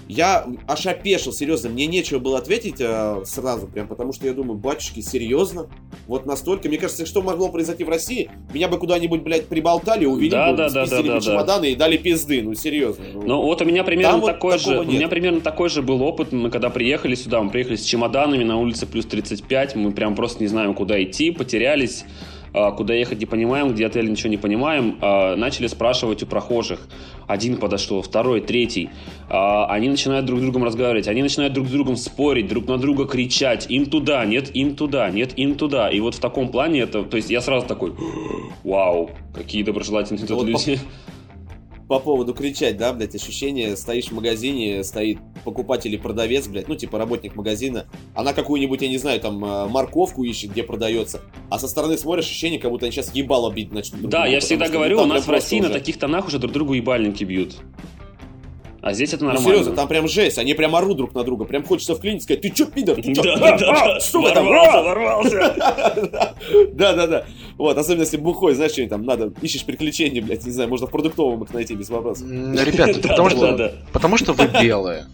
[SPEAKER 1] Я аж опешил, серьезно, мне нечего было ответить э, сразу, прям потому что я думаю, батюшки, серьезно? Вот настолько, мне кажется, что могло произойти в России, меня бы куда-нибудь, блядь, приболтали, увидели, да, бы, да, да, да, да, чемоданы да. и дали пизды, ну серьезно. Ну,
[SPEAKER 2] ну вот у меня примерно такой вот же, нет. у меня примерно такой же был опыт, мы когда приехали сюда, мы приехали с чемоданами на улице плюс 35, мы прям просто не знаем, куда идти, потерялись, куда ехать не понимаем, где отель ничего не понимаем, а, начали спрашивать у прохожих. Один подошел, второй, третий. А, они начинают друг с другом разговаривать, они начинают друг с другом спорить, друг на друга кричать. Им туда, нет, им туда, нет, им туда. И вот в таком плане это, то есть я сразу такой, вау, какие доброжелательные тут люди.
[SPEAKER 1] По, по поводу кричать, да, блядь, ощущение, стоишь в магазине, стоит покупатель и продавец, блядь, ну, типа работник магазина, она какую-нибудь, я не знаю, там, э, морковку ищет, где продается, а со стороны смотришь, ощущение, как будто они сейчас ебало бить начнут.
[SPEAKER 2] Да, я всегда говорю, у нас в России уже... на таких тонах уже друг другу ебальники бьют. А здесь это ну, нормально. Ну, серьезно,
[SPEAKER 1] там прям жесть, они прям орут друг на друга. Прям хочется вклинить сказать, ты чё, пидор, ты чё?
[SPEAKER 2] Да, да, да, Сука, там, ворвался,
[SPEAKER 1] Да, да, да. Вот, особенно если бухой, знаешь, что там надо, ищешь приключения, блядь, не знаю, можно в продуктовом их найти без вопросов.
[SPEAKER 3] Ребята, потому что, потому что вы белые.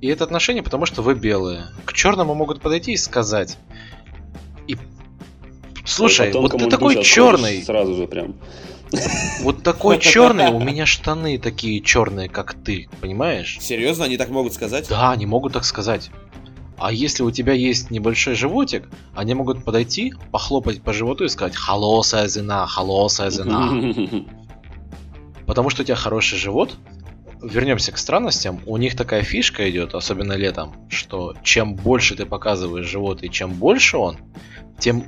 [SPEAKER 3] И это отношение, потому что вы белые. К черному могут подойти и сказать. И Слушай, вот ты такой черный.
[SPEAKER 2] Сразу же прям.
[SPEAKER 3] Вот такой черный, у меня штаны такие черные, как ты, понимаешь?
[SPEAKER 1] Серьезно, они так могут сказать?
[SPEAKER 3] Да, они могут так сказать. А если у тебя есть небольшой животик, они могут подойти, похлопать по животу и сказать «Холосая зина, холосая зина». Потому что у тебя хороший живот. Вернемся к странностям. У них такая фишка идет, особенно летом, что чем больше ты показываешь живот и чем больше он, тем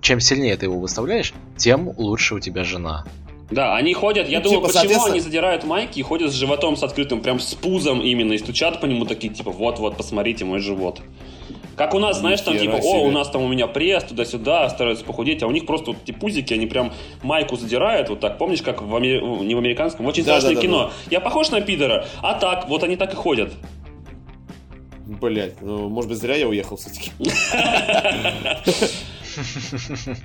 [SPEAKER 3] чем сильнее ты его выставляешь, тем лучше у тебя жена.
[SPEAKER 2] Да, они ходят, я ну, думаю, типа, почему соответственно... они задирают майки и ходят с животом с открытым, прям с пузом именно, и стучат по нему такие, типа, вот-вот, посмотрите мой живот. Как у нас, знаешь, там типа, о, у нас там у меня пресс, туда-сюда, стараются похудеть, а у них просто вот эти пузики, они прям майку задирают, вот так, помнишь, как в Амер... не в американском, в очень да, страшное да, да, кино. Да. Я похож на пидора, а так, вот они так и ходят.
[SPEAKER 1] Блять, ну, может быть, зря я уехал все-таки.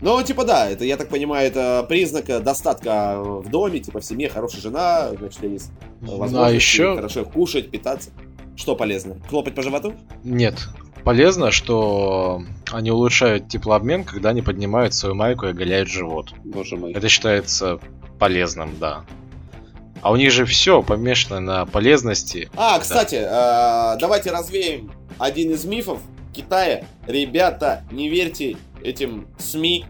[SPEAKER 1] Ну, типа, да, это, я так понимаю, это признак достатка в доме, типа, в семье хорошая жена, значит, есть возможность а еще... хорошо кушать, питаться. Что полезно? Хлопать по животу?
[SPEAKER 3] Нет. Полезно, что они улучшают теплообмен, когда они поднимают свою майку и оголяют живот.
[SPEAKER 2] Боже мой.
[SPEAKER 3] Это считается полезным, да. А у них же все помешано на полезности.
[SPEAKER 1] А, кстати, да. э, давайте развеем один из мифов Китая. Ребята, не верьте этим СМИ.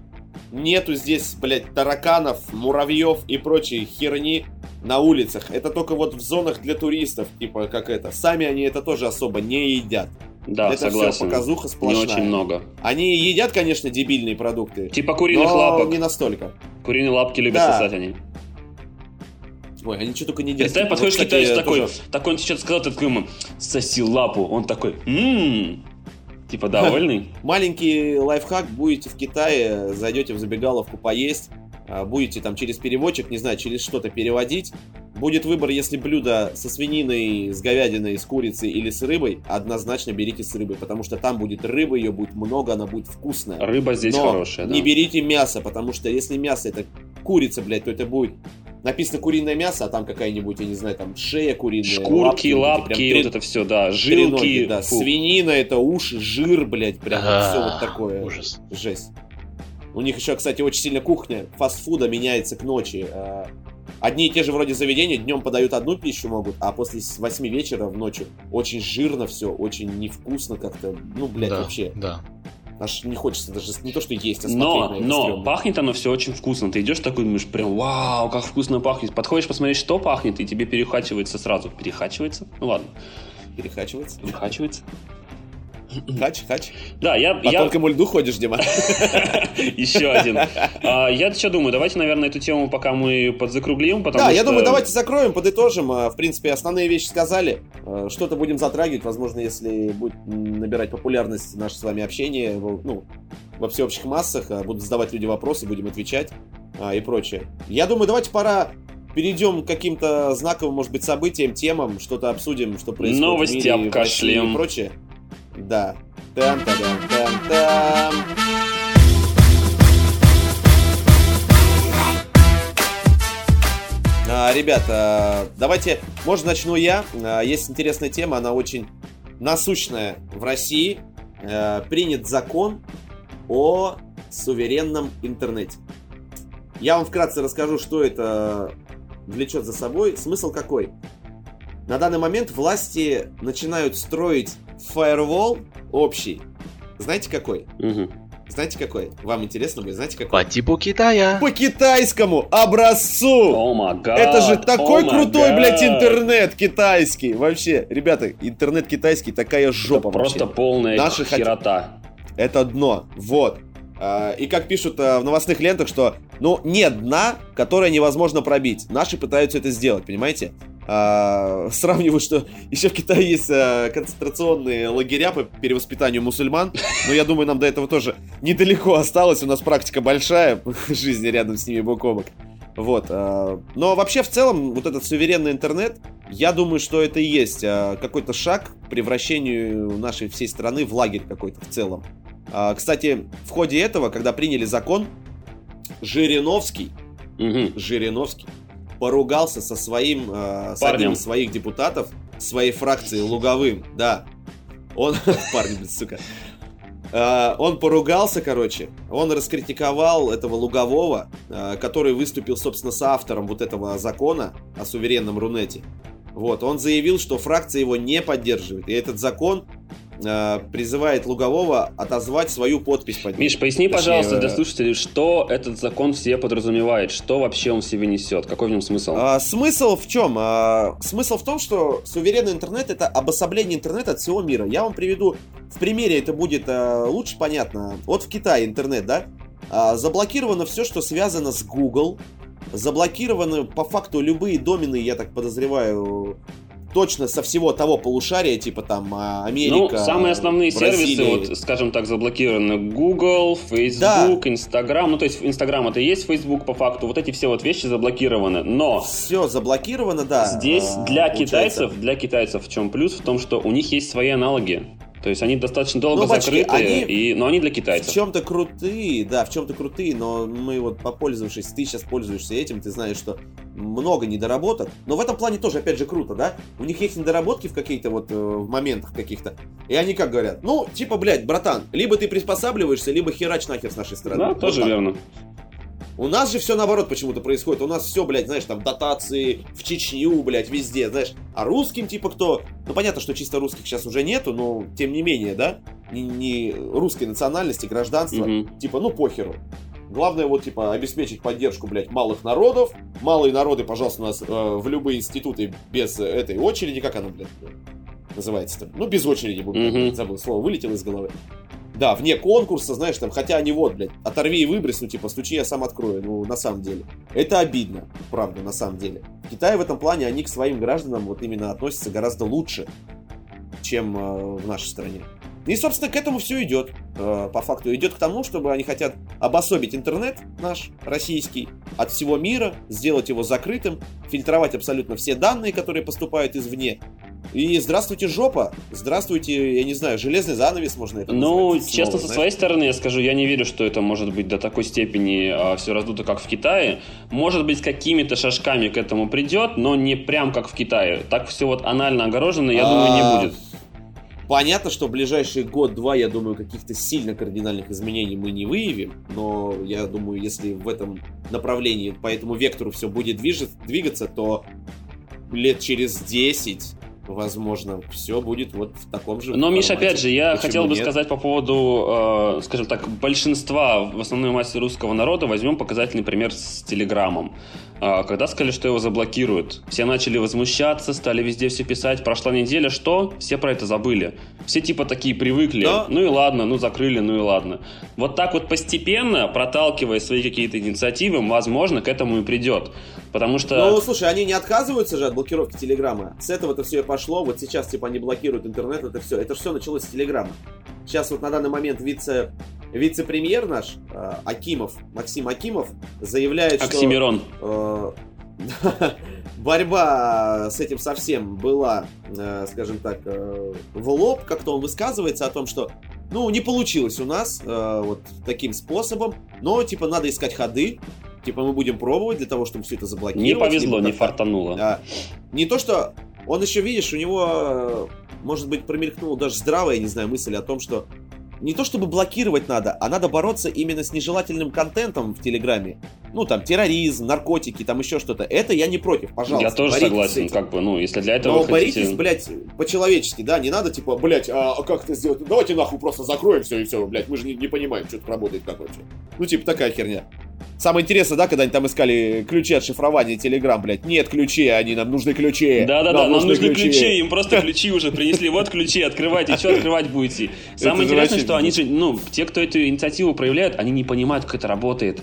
[SPEAKER 1] Нету здесь, блядь, тараканов, муравьев и прочей херни на улицах. Это только вот в зонах для туристов, типа как это. Сами они это тоже особо не едят.
[SPEAKER 2] Да,
[SPEAKER 1] это
[SPEAKER 2] согласен.
[SPEAKER 1] все показуха сплошная.
[SPEAKER 2] Не очень много.
[SPEAKER 1] Они едят, конечно, дебильные продукты.
[SPEAKER 2] Типа куриных
[SPEAKER 1] но
[SPEAKER 2] лапок.
[SPEAKER 1] не настолько.
[SPEAKER 2] Куриные лапки любят да. сосать они.
[SPEAKER 1] Ой, они что только не делают.
[SPEAKER 2] Представь, подходишь вот, китаец такой, такой, он что-то сказал, ты такой ему, соси лапу. Он такой, ммм, Типа довольный?
[SPEAKER 1] Маленький лайфхак. Будете в Китае, зайдете в забегаловку поесть, а, будете там через переводчик, не знаю, через что-то переводить. Будет выбор, если блюдо со свининой, с говядиной, с курицей или с рыбой, однозначно берите с рыбой, потому что там будет рыба, ее будет много, она будет вкусная.
[SPEAKER 2] Рыба здесь Но хорошая, да.
[SPEAKER 1] не берите мясо, потому что если мясо это курица, блядь, то это будет написано куриное мясо, а там какая-нибудь, я не знаю, там шея куриная,
[SPEAKER 2] шкурки, лапки, лапки вот это все, да, жилки, ноги,
[SPEAKER 1] да, Фу. свинина, это уши, жир, блядь, прям все вот такое. Ужас. Жесть. У них еще, кстати, очень сильно кухня фастфуда меняется к ночи. А, одни и те же вроде заведения днем подают одну пищу могут, а после 8 вечера в ночь очень жирно все, очень невкусно как-то. Ну, блядь,
[SPEAKER 3] да,
[SPEAKER 1] вообще.
[SPEAKER 3] Да.
[SPEAKER 1] Аж не хочется даже не то, что есть, а
[SPEAKER 2] Но, но стрёмно. пахнет оно все очень вкусно. Ты идешь такой, думаешь, прям, вау, как вкусно пахнет. Подходишь посмотреть, что пахнет, и тебе перехачивается сразу. Перехачивается? Ну ладно.
[SPEAKER 1] Перехачивается?
[SPEAKER 2] Перехачивается.
[SPEAKER 1] Хач, хач.
[SPEAKER 2] Да, я...
[SPEAKER 1] По я... тонкому льду ходишь, Дима.
[SPEAKER 2] Еще один. А, я что думаю, давайте, наверное, эту тему пока мы подзакруглим, потому
[SPEAKER 1] Да, я думаю, давайте закроем, подытожим. А, в принципе, основные вещи сказали. А, что-то будем затрагивать, возможно, если будет набирать популярность наше с вами общение, ну, во всеобщих массах, будут задавать люди вопросы, будем отвечать и прочее. Я думаю, давайте пора перейдем к каким-то знаковым, может быть, событиям, темам, что-то обсудим, что происходит
[SPEAKER 2] Новости в мире, обкашлем.
[SPEAKER 1] и прочее. Да. Там -та -дам -там. А, ребята, давайте, может, начну я. А, есть интересная тема, она очень насущная в России. А, принят закон о суверенном интернете. Я вам вкратце расскажу, что это влечет за собой. Смысл какой? На данный момент власти начинают строить фаервол общий. Знаете какой?
[SPEAKER 2] Угу.
[SPEAKER 1] Знаете какой? Вам интересно будет? Знаете какой?
[SPEAKER 3] По типу Китая.
[SPEAKER 1] По китайскому образцу!
[SPEAKER 2] О oh
[SPEAKER 1] Это же такой oh крутой, блядь, интернет китайский. Вообще, ребята, интернет китайский такая жопа
[SPEAKER 2] Это просто
[SPEAKER 1] вообще.
[SPEAKER 2] полная Наши херота.
[SPEAKER 1] Хот... Это дно. Вот. А, и как пишут а, в новостных лентах, что, ну, нет дна, которое невозможно пробить. Наши пытаются это сделать, понимаете? А, сравнивают, что еще в Китае есть а, концентрационные лагеря по перевоспитанию мусульман, но я думаю, нам до этого тоже недалеко осталось, у нас практика большая жизни рядом с ними бок о бок. Вот. А, но вообще в целом вот этот суверенный интернет, я думаю, что это и есть а, какой-то шаг к превращению нашей всей страны в лагерь какой-то в целом. А, кстати, в ходе этого, когда приняли закон, Жириновский, угу. Жириновский поругался со своим, э, с одним из своих депутатов своей фракции Луговым, да. Он, парень, сука. Uh, он поругался, короче, он раскритиковал этого Лугового, uh, который выступил, собственно, с автором вот этого закона о суверенном Рунете. Вот, он заявил, что фракция его не поддерживает, и этот закон Э, призывает Лугового отозвать свою подпись под
[SPEAKER 2] ним. Миш, поясни, Точнее, пожалуйста, для слушателей, что этот закон все подразумевает, что вообще он в себе несет, какой в нем смысл?
[SPEAKER 1] А, смысл в чем? А, смысл в том, что суверенный интернет это обособление интернета от всего мира. Я вам приведу в примере, это будет а, лучше понятно. Вот в Китае интернет, да? А, заблокировано все, что связано с Google, заблокированы по факту любые домены, я так подозреваю, точно со всего того полушария, типа там а, Америка,
[SPEAKER 2] Ну, самые основные Бразилия. сервисы, вот, скажем так, заблокированы Google, Facebook, да. Instagram. Ну, то есть Instagram это и есть Facebook по факту. Вот эти все вот вещи заблокированы. Но...
[SPEAKER 1] Все заблокировано, да.
[SPEAKER 2] Здесь а, для получается. китайцев, для китайцев в чем плюс? В том, что у них есть свои аналоги. То есть они достаточно долго ну, закрыты, они и, но они для китайцев.
[SPEAKER 1] В чем-то крутые, да, в чем-то крутые, но мы вот попользовавшись, ты сейчас пользуешься этим, ты знаешь, что много недоработок. Но в этом плане тоже, опять же, круто, да? У них есть недоработки в каких-то вот э, в моментах каких-то. И они как говорят, ну, типа, блядь, братан, либо ты приспосабливаешься, либо херач нахер с нашей стороны. Да,
[SPEAKER 2] вот тоже так. верно.
[SPEAKER 1] У нас же все наоборот почему-то происходит. У нас все, блядь, знаешь, там дотации в Чечню, блядь, везде, знаешь. А русским типа кто? Ну понятно, что чисто русских сейчас уже нету, но тем не менее, да? Не, не русской национальности, гражданства. Mm-hmm. Типа, ну похеру. Главное, вот, типа, обеспечить поддержку, блядь, малых народов. Малые народы, пожалуйста, у нас э, в любые институты без этой очереди. Как она, блядь, называется-то? Ну, без очереди, mm-hmm. забыл слово, вылетело из головы. Да, вне конкурса, знаешь, там, хотя они вот, блядь, оторви и выбрось, ну, типа, стучи, я сам открою. Ну, на самом деле. Это обидно, правда, на самом деле. В Китае в этом плане они к своим гражданам вот именно относятся гораздо лучше, чем э, в нашей стране. И, собственно, к этому все идет. Э, по факту идет к тому, чтобы они хотят обособить интернет наш, российский, от всего мира, сделать его закрытым, фильтровать абсолютно все данные, которые поступают извне, и здравствуйте, жопа. Здравствуйте, я не знаю, железный занавес можно это
[SPEAKER 2] Ну, назвать, честно, снова, со своей стороны я скажу, я не верю, что это может быть до такой степени а, все раздуто, как в Китае. Может быть, с какими-то шажками к этому придет, но не прям как в Китае. Так все вот анально огорожено, я а... думаю, не будет.
[SPEAKER 1] Понятно, что в ближайший год-два, я думаю, каких-то сильно кардинальных изменений мы не выявим, но я думаю, если в этом направлении, по этому вектору все будет двигаться, то лет через 10 возможно, все будет вот в таком же.
[SPEAKER 2] Но, Миш, опять же, я Почему хотел бы нет? сказать по поводу, э, скажем так, большинства в основной массе русского народа. Возьмем показательный пример с Телеграмом. Э, когда сказали, что его заблокируют, все начали возмущаться, стали везде все писать. Прошла неделя, что? Все про это забыли. Все типа такие привыкли. Но... Ну и ладно, ну закрыли, ну и ладно. Вот так вот постепенно, проталкивая свои какие-то инициативы, возможно, к этому и придет. Потому что...
[SPEAKER 1] Ну, слушай, они не отказываются же от блокировки Телеграма. С этого-то все и пошло. Вот сейчас, типа, они блокируют интернет, это все. Это все началось с Телеграма. Сейчас вот на данный момент вице, вице-премьер наш, э, Акимов, Максим Акимов, заявляет,
[SPEAKER 2] Оксимирон.
[SPEAKER 1] что... Э, борьба с этим совсем была, э, скажем так, э, в лоб. Как-то он высказывается о том, что ну, не получилось у нас э, вот таким способом, но, типа, надо искать ходы, Типа мы будем пробовать для того, чтобы все это заблокировать.
[SPEAKER 2] Не повезло, не фартануло.
[SPEAKER 1] Да. Не то, что он еще, видишь, у него, может быть, промелькнула даже здравая, я не знаю, мысль о том, что не то чтобы блокировать надо, а надо бороться именно с нежелательным контентом в Телеграме. Ну, там, терроризм, наркотики, там еще что-то. Это я не против, пожалуйста.
[SPEAKER 2] Я тоже согласен, как бы, ну, если для этого
[SPEAKER 1] Но хотите... боритесь, блядь, по-человечески, да, не надо, типа, блядь, а, а как это сделать? Давайте нахуй просто закроем все и все, блядь, мы же не, не понимаем, что тут работает, вообще. Ну, типа, такая херня. Самое интересное, да, когда они там искали ключи от шифрования Telegram, блядь. Нет ключей, они нам нужны ключи.
[SPEAKER 2] Да-да-да, нам, нам нужны ключи. ключи. Им просто ключи уже принесли. Вот ключи, открывайте. Что открывать будете? Самое интересное, что они же, ну, те, кто эту инициативу проявляют, они не понимают, как это работает.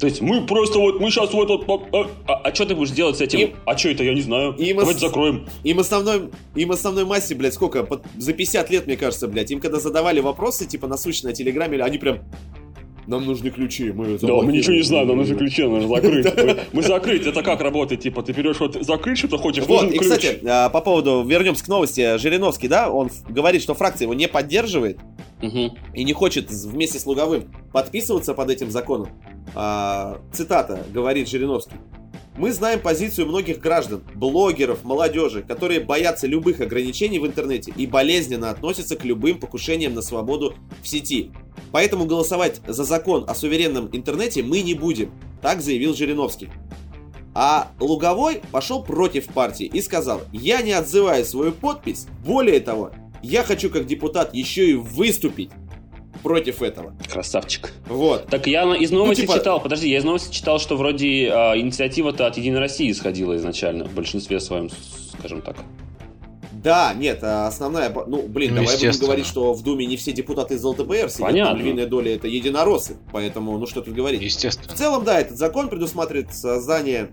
[SPEAKER 2] То есть мы просто вот, мы сейчас вот... вот а, а, а что ты будешь делать с этим?
[SPEAKER 1] Им-
[SPEAKER 2] а что это, я не знаю.
[SPEAKER 1] Им
[SPEAKER 2] Давайте
[SPEAKER 1] ос-
[SPEAKER 2] закроем.
[SPEAKER 1] Им основной, им основной массе, блядь, сколько? Под- за 50 лет, мне кажется, блядь. Им когда задавали вопросы, типа, насущные на Телеграме, они прям... Нам нужны ключи, мы
[SPEAKER 2] Да, мы ничего не знаем, нам нужны ключи, нам нужно закрыть. Мы, закрыть, это как работает? Типа, ты берешь вот закрыть что-то хочешь,
[SPEAKER 1] Вот, и, кстати, а, по поводу, вернемся к новости, Жириновский, да, он говорит, что фракция его не поддерживает и не хочет вместе с Луговым подписываться под этим законом. А, цитата, говорит Жириновский. Мы знаем позицию многих граждан, блогеров, молодежи, которые боятся любых ограничений в интернете и болезненно относятся к любым покушениям на свободу в сети. Поэтому голосовать за закон о суверенном интернете мы не будем, так заявил Жириновский. А Луговой пошел против партии и сказал, я не отзываю свою подпись, более того, я хочу как депутат еще и выступить против этого.
[SPEAKER 2] Красавчик.
[SPEAKER 1] Вот.
[SPEAKER 2] Так я из новости
[SPEAKER 1] типа-
[SPEAKER 2] читал, подожди, я из новости читал, что вроде а, инициатива-то от Единой России исходила изначально, в большинстве своем, скажем так.
[SPEAKER 1] Да, нет, а основная... Ну, блин,
[SPEAKER 3] Ну,
[SPEAKER 1] давай будем говорить, что в Думе не все депутаты из ЛДПР сидят,
[SPEAKER 2] Понятно.
[SPEAKER 1] львиная доля это единороссы, поэтому, ну что тут говорить. В
[SPEAKER 3] Естественно.
[SPEAKER 1] целом, да, этот закон предусматривает создание...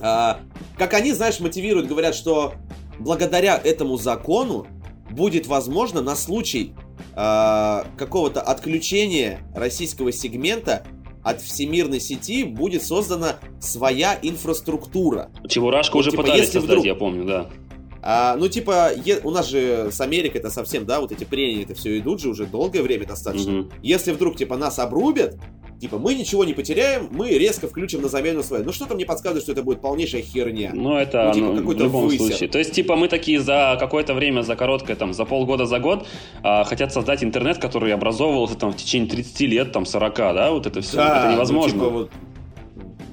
[SPEAKER 1] а, как они, знаешь, мотивируют, говорят, что благодаря этому закону будет возможно на случай а, какого-то отключения российского сегмента от всемирной сети будет создана своя инфраструктура.
[SPEAKER 2] Чебурашка
[SPEAKER 1] Вот,
[SPEAKER 2] уже
[SPEAKER 1] типа,
[SPEAKER 2] пытались создать,
[SPEAKER 1] вдруг-
[SPEAKER 2] я помню, да.
[SPEAKER 1] А, ну, типа, е- у нас же с Америкой это совсем, да, вот эти прения, это все идут же уже долгое время достаточно.
[SPEAKER 2] Мгм.
[SPEAKER 1] Если вдруг, типа, нас обрубят, типа, мы ничего не потеряем, мы резко включим на замену свою. Ну, что-то мне подсказывает, что это будет полнейшая херня.
[SPEAKER 2] Ну, это
[SPEAKER 1] Ну, типа,
[SPEAKER 2] ну, в любом
[SPEAKER 1] высер.
[SPEAKER 2] случае. То есть, типа, мы такие за какое-то время, за короткое, там, за полгода, за год а, хотят создать интернет, который образовывался там в течение 30 лет, там, 40, да, вот это все. это
[SPEAKER 1] ну,
[SPEAKER 2] невозможно.
[SPEAKER 1] типа, вот,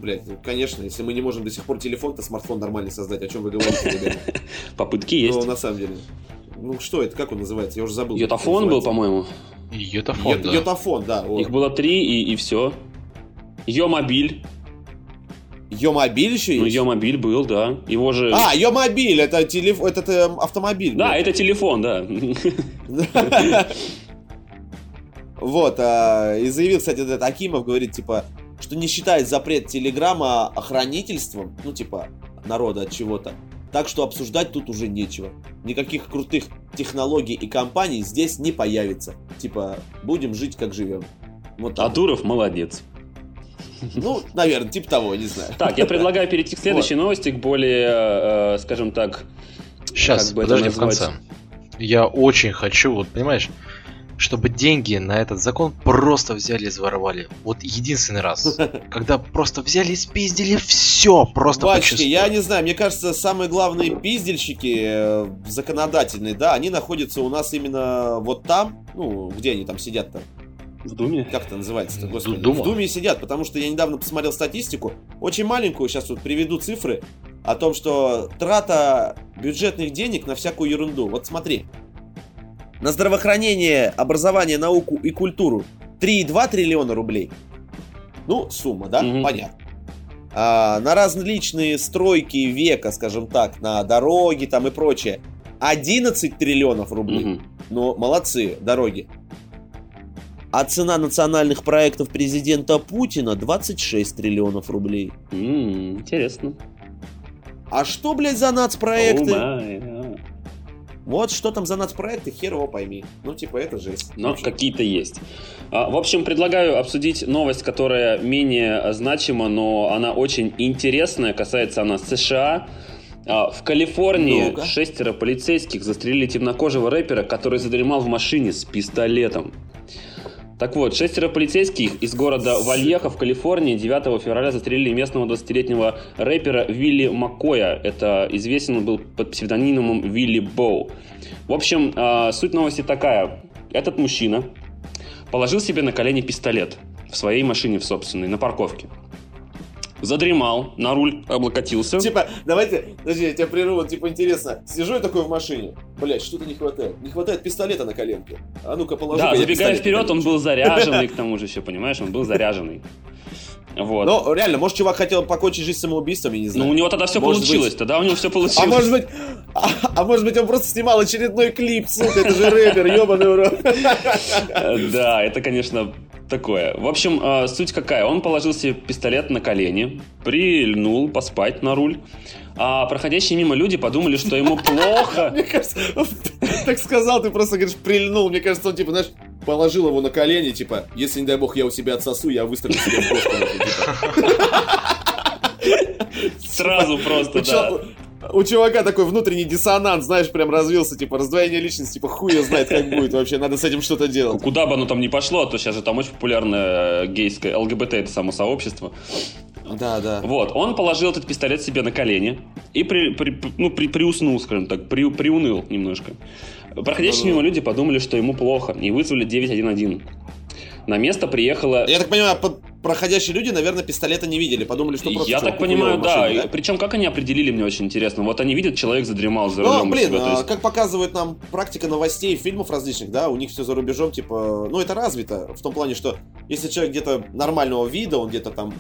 [SPEAKER 1] блядь, ну, конечно, если мы не можем до сих пор телефон-то, смартфон нормальный создать, о чем вы говорите, ребята?
[SPEAKER 2] Попытки есть.
[SPEAKER 1] Ну, на самом деле. Ну, что это, как он называется? Я уже забыл.
[SPEAKER 2] Йотафон был, по-моему.
[SPEAKER 3] Йотафон,
[SPEAKER 1] Йо-
[SPEAKER 3] да.
[SPEAKER 1] Йотафон, да. вот.
[SPEAKER 2] Их было три, и, и все. Йомобиль.
[SPEAKER 1] Йомобиль еще
[SPEAKER 2] Ну,
[SPEAKER 1] есть?
[SPEAKER 2] Йомобиль был, да. Его же...
[SPEAKER 1] А, Йомобиль, это телефон, это э, автомобиль.
[SPEAKER 2] да,
[SPEAKER 1] блядь.
[SPEAKER 2] это телефон, да.
[SPEAKER 1] Вот, а, и заявил, кстати, этот Акимов, говорит, типа, что не считает запрет Телеграма охранительством, ну, типа, народа от чего-то. Так что обсуждать тут уже нечего. Никаких крутых технологий и компаний здесь не появится. Типа, будем жить, как живем. Вот
[SPEAKER 2] А
[SPEAKER 1] так.
[SPEAKER 2] Дуров молодец.
[SPEAKER 1] Ну, наверное, типа того, не знаю.
[SPEAKER 2] Так, я предлагаю перейти к следующей новости, к более, э, скажем так,
[SPEAKER 3] Сейчас,
[SPEAKER 2] как бы
[SPEAKER 3] подожди, в конце. Я очень хочу, вот понимаешь, чтобы деньги на этот закон просто взяли и заворовали. Вот единственный раз. Когда просто взяли и спиздили все, просто
[SPEAKER 1] Батюшки, я не знаю, мне кажется, самые главные пиздельщики э, законодательные, да, они находятся у нас именно вот там, ну, где они там сидят-то?
[SPEAKER 2] в Думе.
[SPEAKER 1] Как это называется-то, господи?
[SPEAKER 3] Дума.
[SPEAKER 1] В Думе сидят, потому что я недавно посмотрел статистику, очень маленькую, сейчас вот приведу цифры, о том, что трата бюджетных денег на всякую ерунду. Вот смотри. На здравоохранение, образование, науку и культуру 3,2 триллиона рублей. Ну, сумма, да?
[SPEAKER 2] Мгм.
[SPEAKER 1] Понятно. А, на различные стройки века, скажем так, на дороги там и прочее, 11 триллионов рублей.
[SPEAKER 2] Мгм.
[SPEAKER 1] Ну, молодцы, дороги. А цена национальных проектов президента Путина 26 триллионов рублей.
[SPEAKER 2] М, Интересно.
[SPEAKER 1] А что, блядь, за нацпроекты?
[SPEAKER 2] Oh.
[SPEAKER 1] Вот что там за нацпроекты, хер его пойми. Ну, типа, это жесть.
[SPEAKER 2] Но какие-то есть. А, В общем, предлагаю обсудить новость, которая менее значима, но она очень интересная. Касается она США. А, В Калифорнии
[SPEAKER 1] Ну-ка.
[SPEAKER 2] шестеро полицейских застрелили темнокожего рэпера, который задремал в машине с пистолетом. Так вот, шестеро полицейских из города Вальеха в Калифорнии 9 февраля застрелили местного 20-летнего рэпера Вилли Маккоя. Это известен он был под псевдонимом Вилли Боу. В общем, а, суть новости такая. Этот мужчина положил себе на колени пистолет в своей машине в собственной, на парковке. Задремал, на руль облокотился.
[SPEAKER 1] Типа, давайте, подожди, я тебя прерву, типа, интересно. Сижу я такой в машине. Блядь, что-то не хватает. Не хватает пистолета на коленке. А ну-ка, положи
[SPEAKER 2] Да, забегая вперед, он был заряженный, к тому же еще, понимаешь, он был заряженный. Вот.
[SPEAKER 1] Ну, реально, может, чувак хотел покончить жизнь самоубийством, я не
[SPEAKER 2] Ну,
[SPEAKER 1] знаю.
[SPEAKER 2] у него тогда все
[SPEAKER 1] Может
[SPEAKER 2] получилось,
[SPEAKER 1] быть.
[SPEAKER 2] тогда у него все получилось.
[SPEAKER 1] А может быть, а, а может быть, он просто снимал очередной клип, сука, это же рэпер, ебаный.
[SPEAKER 2] Э, Да, это, конечно, такое. В общем, э, суть какая? Он положил себе пистолет на колени, прильнул поспать на руль, а проходящие мимо люди подумали, что ему плохо.
[SPEAKER 1] Мне кажется, так сказал, ты просто говоришь, прильнул. Мне кажется, он типа, знаешь, положил его на колени, типа, если, не дай бог, я у себя отсосу, я выстрелю себе в. Типа.
[SPEAKER 2] Сразу просто, да
[SPEAKER 1] у чувака такой внутренний диссонанс, знаешь, прям развился, типа, раздвоение личности, типа, хуя знает, как будет вообще, надо с этим что-то делать.
[SPEAKER 2] Куда бы оно там ни пошло, а то сейчас же там очень популярное э, гейское, ЛГБТ, это само сообщество.
[SPEAKER 1] Да, да.
[SPEAKER 2] Вот, он положил этот пистолет себе на колени и при, при, ну, при, приуснул, скажем так, при, приуныл немножко. Проходящие мимо люди подумали, что ему плохо, и вызвали 911. На место приехала...
[SPEAKER 1] Я так понимаю, проходящие люди, наверное, пистолета не видели, подумали, что
[SPEAKER 2] просто... Я так понимаю, да. да. Причем, как они определили, мне очень интересно. Вот они видят, человек задремал за рулем.
[SPEAKER 1] Ну, блин, себя, а, есть... как показывает нам практика новостей, фильмов различных, да, у них все за рубежом, типа, ну, это развито в том плане, что если человек где-то нормального вида, он где-то там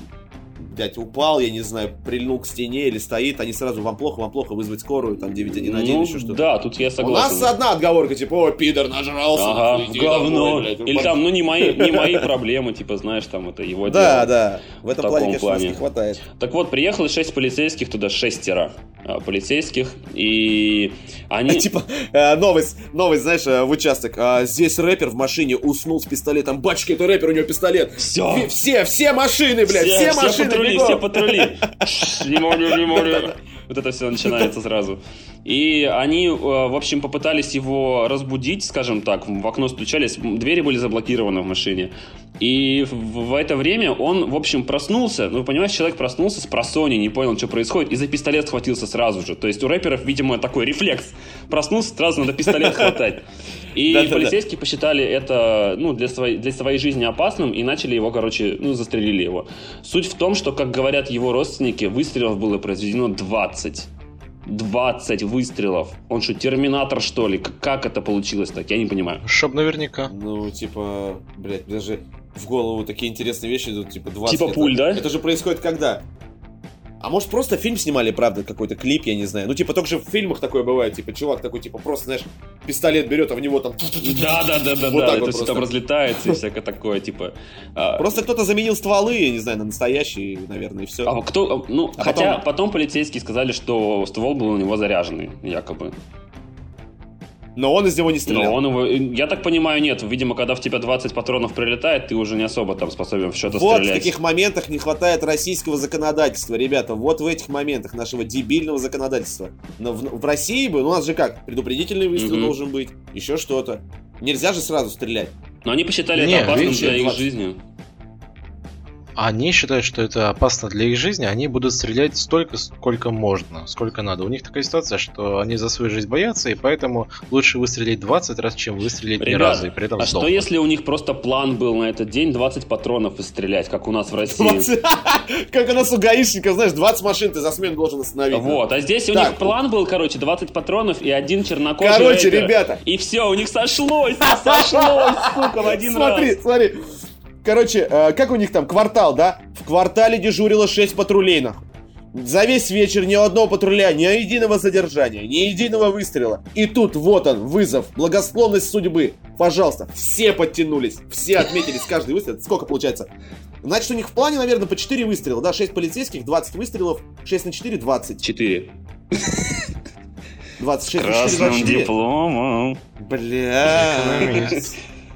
[SPEAKER 1] блядь, упал, я не знаю, прильнул к стене или стоит, они сразу, вам плохо, вам плохо, вызвать скорую, там 911 ну, еще что-то.
[SPEAKER 2] Да, тут я согласен.
[SPEAKER 1] У нас одна отговорка, типа, о, пидор нажрался.
[SPEAKER 2] Ага, говно. Домой, блядь, или там, ну, не мои, не мои проблемы, типа, знаешь, там, это его
[SPEAKER 1] Да, да, в этом плане, конечно, не хватает.
[SPEAKER 2] Так вот, приехало 6 полицейских туда, шестеро а, полицейских, и они...
[SPEAKER 1] Типа, э, новость, новость, знаешь, э, в участок. А, здесь рэпер в машине уснул с пистолетом. Бачки, это рэпер, у него пистолет.
[SPEAKER 2] Все.
[SPEAKER 1] Все, все машины, блядь, все, все машины.
[SPEAKER 2] Патрули, все патрули. Внимание, внимание. Вот это все начинается сразу. И они, э, в общем, попытались его разбудить, скажем так, в окно стучались, двери были заблокированы в машине. И в, это время он, в общем, проснулся. Ну, понимаешь, человек проснулся с просони, не понял, что происходит, и за пистолет схватился сразу же. То есть у рэперов, видимо, такой рефлекс. Проснулся, сразу надо пистолет хватать. И да, полицейские да, да. посчитали это ну, для, своей, для своей жизни опасным и начали его, короче, ну, застрелили его. Суть в том, что, как говорят его родственники, выстрелов было произведено 20. 20 выстрелов. Он что, терминатор, что ли? Как это получилось так? Я не понимаю.
[SPEAKER 3] Чтоб наверняка.
[SPEAKER 1] Ну, типа, блядь, даже в голову такие интересные вещи идут, типа 20.
[SPEAKER 2] Типа пуль, да?
[SPEAKER 1] Это же происходит когда? А может просто фильм снимали, правда, какой-то клип, я не знаю. Ну, типа, только же в фильмах такое бывает, типа, чувак такой, типа, просто, знаешь, пистолет берет, а в него там...
[SPEAKER 2] Да, да, да, да, вот да, это все там разлетается и всякое такое, типа...
[SPEAKER 1] А, просто кто-то заменил стволы, я не знаю, на настоящие, наверное, и все.
[SPEAKER 2] А кто, ну, а хотя потом... потом полицейские сказали, что ствол был у него заряженный, якобы.
[SPEAKER 1] Но он из него не стрелял.
[SPEAKER 2] Но он его, я так понимаю, нет. Видимо, когда в тебя 20 патронов прилетает, ты уже не особо там способен в что-то
[SPEAKER 1] вот
[SPEAKER 2] стрелять.
[SPEAKER 1] Вот в каких моментах не хватает российского законодательства, ребята. Вот в этих моментах нашего дебильного законодательства. Но в, в России бы, ну, у нас же как, предупредительный выстрел mm-hmm. должен быть, еще что-то. Нельзя же сразу стрелять.
[SPEAKER 2] Но они посчитали не, это опасным для их жизни
[SPEAKER 3] они считают, что это опасно для их жизни, они будут стрелять столько, сколько можно, сколько надо. У них такая ситуация, что они за свою жизнь боятся, и поэтому лучше выстрелить 20 раз, чем выстрелить Ребят, ни разу, и при этом
[SPEAKER 2] а сдохнуть. что если у них просто план был на этот день 20 патронов стрелять, как у нас в России?
[SPEAKER 1] Как у нас у гаишников, знаешь, 20 машин ты за смену должен остановить.
[SPEAKER 2] Вот, а здесь у них план был, короче, 20 патронов и один чернокожий
[SPEAKER 1] Короче, ребята.
[SPEAKER 2] И все, у них сошлось, сошлось, сука, в один
[SPEAKER 1] раз. Смотри, смотри. Короче, э, как у них там, квартал, да? В квартале дежурило 6 патрулей, нахуй. За весь вечер ни одного патруля, ни единого задержания, ни единого выстрела. И тут вот он, вызов, благосклонность судьбы. Пожалуйста, все подтянулись, все отметились каждый выстрел. Сколько получается? Значит, у них в плане, наверное, по 4 выстрела, да? 6 полицейских, 20 выстрелов, 6 на 4, 20.
[SPEAKER 2] 4.
[SPEAKER 1] 26
[SPEAKER 2] Красным 24. дипломом.
[SPEAKER 1] Бля.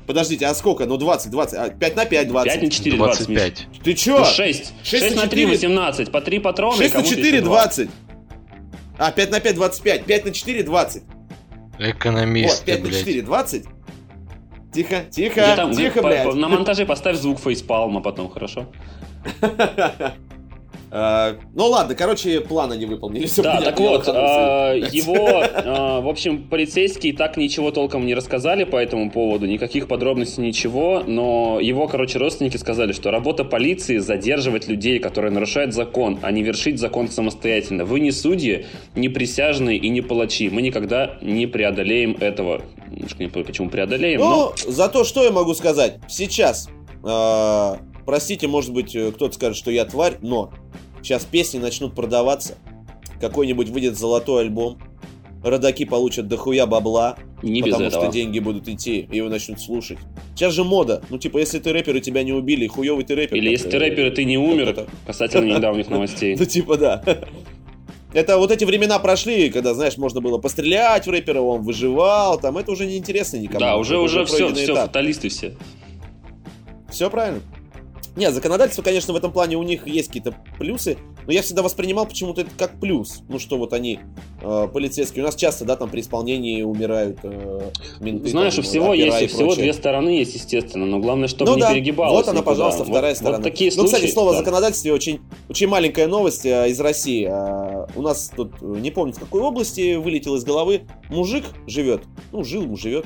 [SPEAKER 1] Подождите, а сколько? Ну 20, 20. А 5 на 5, 20.
[SPEAKER 2] 5 на 4, 25.
[SPEAKER 1] 20. Ты чё?
[SPEAKER 2] Ну 6. 6, 6 на 3, 18. По 3 патрона
[SPEAKER 1] 6 на 4, 20. А, 5 на 5, 25. 5 на 4, 20.
[SPEAKER 3] Экономист.
[SPEAKER 1] Вот, 5 на 4, 20. Тихо, тихо, там, тихо, блядь.
[SPEAKER 2] На монтаже поставь звук фейспалма потом, хорошо?
[SPEAKER 1] Э, ну ладно, короче, планы не выполнили. Все
[SPEAKER 2] да, так вот, а, его, а, в общем, полицейские так ничего толком не рассказали по этому поводу, никаких подробностей, ничего, но его, короче, родственники сказали, что работа полиции задерживать людей, которые нарушают закон, а не вершить закон самостоятельно. Вы не судьи, не присяжные и не палачи. Мы никогда не преодолеем этого. Немножко не понимаю, почему преодолеем, ну, но...
[SPEAKER 1] за то, что я могу сказать. Сейчас э, Простите, может быть, э, кто-то скажет, что я тварь, но сейчас песни начнут продаваться, какой-нибудь выйдет золотой альбом, родаки получат дохуя бабла,
[SPEAKER 2] Не
[SPEAKER 1] потому что деньги будут идти, и его начнут слушать. Сейчас же мода. Ну, типа, если ты рэпер и тебя не убили, хуёвый ты рэпер.
[SPEAKER 2] Или если ты рэпер, и ты не умер, касательно недавних новостей.
[SPEAKER 1] Ну, типа, да. Это вот эти времена прошли, когда, знаешь, можно было пострелять в рэпера, он выживал, там, это уже неинтересно никому.
[SPEAKER 2] Да, уже, уже все, все, фаталисты все.
[SPEAKER 1] Все правильно. Нет, законодательство, конечно, в этом плане у них есть какие-то плюсы, но я всегда воспринимал почему-то это как плюс. Ну что вот они, э, полицейские, у нас часто, да, там при исполнении умирают э, менты.
[SPEAKER 2] Знаешь,
[SPEAKER 1] там,
[SPEAKER 2] у всего есть,
[SPEAKER 1] и
[SPEAKER 2] у всего две стороны есть, естественно, но главное, чтобы
[SPEAKER 1] Ну
[SPEAKER 2] не
[SPEAKER 1] да,
[SPEAKER 2] перегибалось.
[SPEAKER 1] вот она,
[SPEAKER 2] никуда.
[SPEAKER 1] пожалуйста,
[SPEAKER 2] Вот-
[SPEAKER 1] вторая
[SPEAKER 2] вот
[SPEAKER 1] сторона.
[SPEAKER 2] такие
[SPEAKER 1] ну, кстати,
[SPEAKER 2] случаи,
[SPEAKER 1] слово о
[SPEAKER 2] да.
[SPEAKER 1] законодательстве очень, очень маленькая новость э, из России. Э, у нас тут, э, не помню в какой области, вылетел из головы, мужик живет, ну, жил, живет,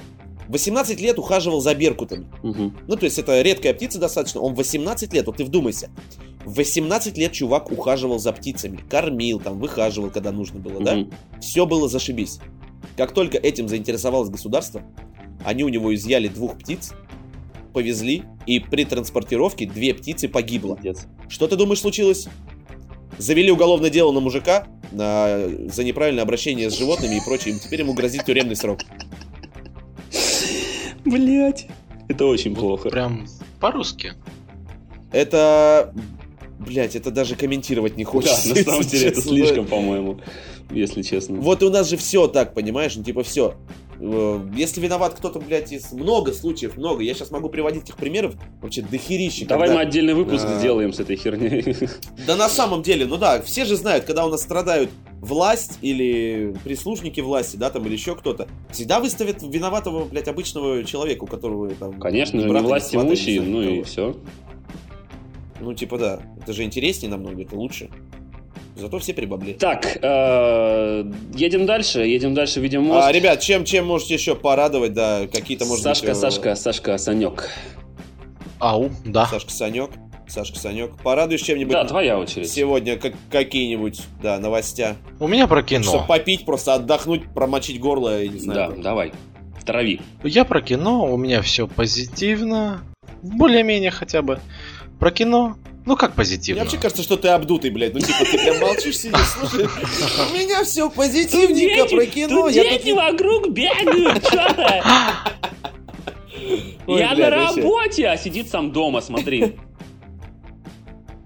[SPEAKER 1] 18 лет ухаживал за беркутами.
[SPEAKER 2] Мгм.
[SPEAKER 1] Ну, то есть это редкая птица достаточно. Он 18 лет, вот ты вдумайся. В 18 лет чувак ухаживал за птицами. Кормил, там, выхаживал, когда нужно было, да?
[SPEAKER 2] Мгм.
[SPEAKER 1] Все было зашибись. Как только этим заинтересовалось государство, они у него изъяли двух птиц, повезли, и при транспортировке две птицы погибло.
[SPEAKER 2] Молодец.
[SPEAKER 1] Что ты думаешь случилось? Завели уголовное дело на мужика на- за неправильное обращение с животными и прочее. Теперь ему грозит тюремный срок.
[SPEAKER 2] Блять. Это очень плохо.
[SPEAKER 3] Прям по-русски.
[SPEAKER 1] Это... Блять, это даже комментировать не
[SPEAKER 2] Да,
[SPEAKER 1] хочется.
[SPEAKER 2] на самом деле это слишком, по-моему, если честно.
[SPEAKER 1] Вот и у нас же все так, понимаешь? Ну, типа, все. Если виноват кто-то, блядь, из... Много случаев, много. Я сейчас могу приводить этих примеров вообще дохерища.
[SPEAKER 2] Давай
[SPEAKER 1] когда-
[SPEAKER 2] мы отдельный выпуск
[SPEAKER 1] А.
[SPEAKER 2] сделаем с этой херней.
[SPEAKER 1] Да на самом деле, ну да, все же знают, когда у нас страдают власть или прислужники власти, да, там, или еще кто-то, всегда выставят виноватого, блядь, обычного человека, у которого там...
[SPEAKER 2] Конечно же, не власть имущий, ну и все.
[SPEAKER 1] Ну, типа, да, это же интереснее намного, это лучше. Зато все при бабле.
[SPEAKER 2] Так, э, едем дальше, едем дальше, видим мост.
[SPEAKER 1] А, ребят, чем, чем можете еще порадовать, да, какие-то, может
[SPEAKER 2] Сашка,
[SPEAKER 1] быть... э,
[SPEAKER 2] Сашка, Сашка, Санек.
[SPEAKER 3] Ау, да.
[SPEAKER 1] Сашка Санек, Сашка Санек. Порадуешь чем-нибудь
[SPEAKER 2] Да, твоя очередь.
[SPEAKER 1] сегодня, как, какие-нибудь, да, новостя?
[SPEAKER 3] У меня про кино.
[SPEAKER 1] Чтобы попить, просто отдохнуть, промочить горло, я не
[SPEAKER 2] Да,
[SPEAKER 1] знаю.
[SPEAKER 2] давай. Второви.
[SPEAKER 3] Я про кино, у меня все позитивно. Более-менее хотя бы. Про кино, ну как
[SPEAKER 1] Мне
[SPEAKER 3] позитивно?
[SPEAKER 1] вообще кажется, что ты обдутый, блядь. Ну, типа, ты прям молчишь, сидишь, слушай. У меня все позитивненько про кино. Я тут не-
[SPEAKER 2] вокруг бегают, что-то. Я
[SPEAKER 1] блядь,
[SPEAKER 2] на работе, а сидит сам дома, смотри.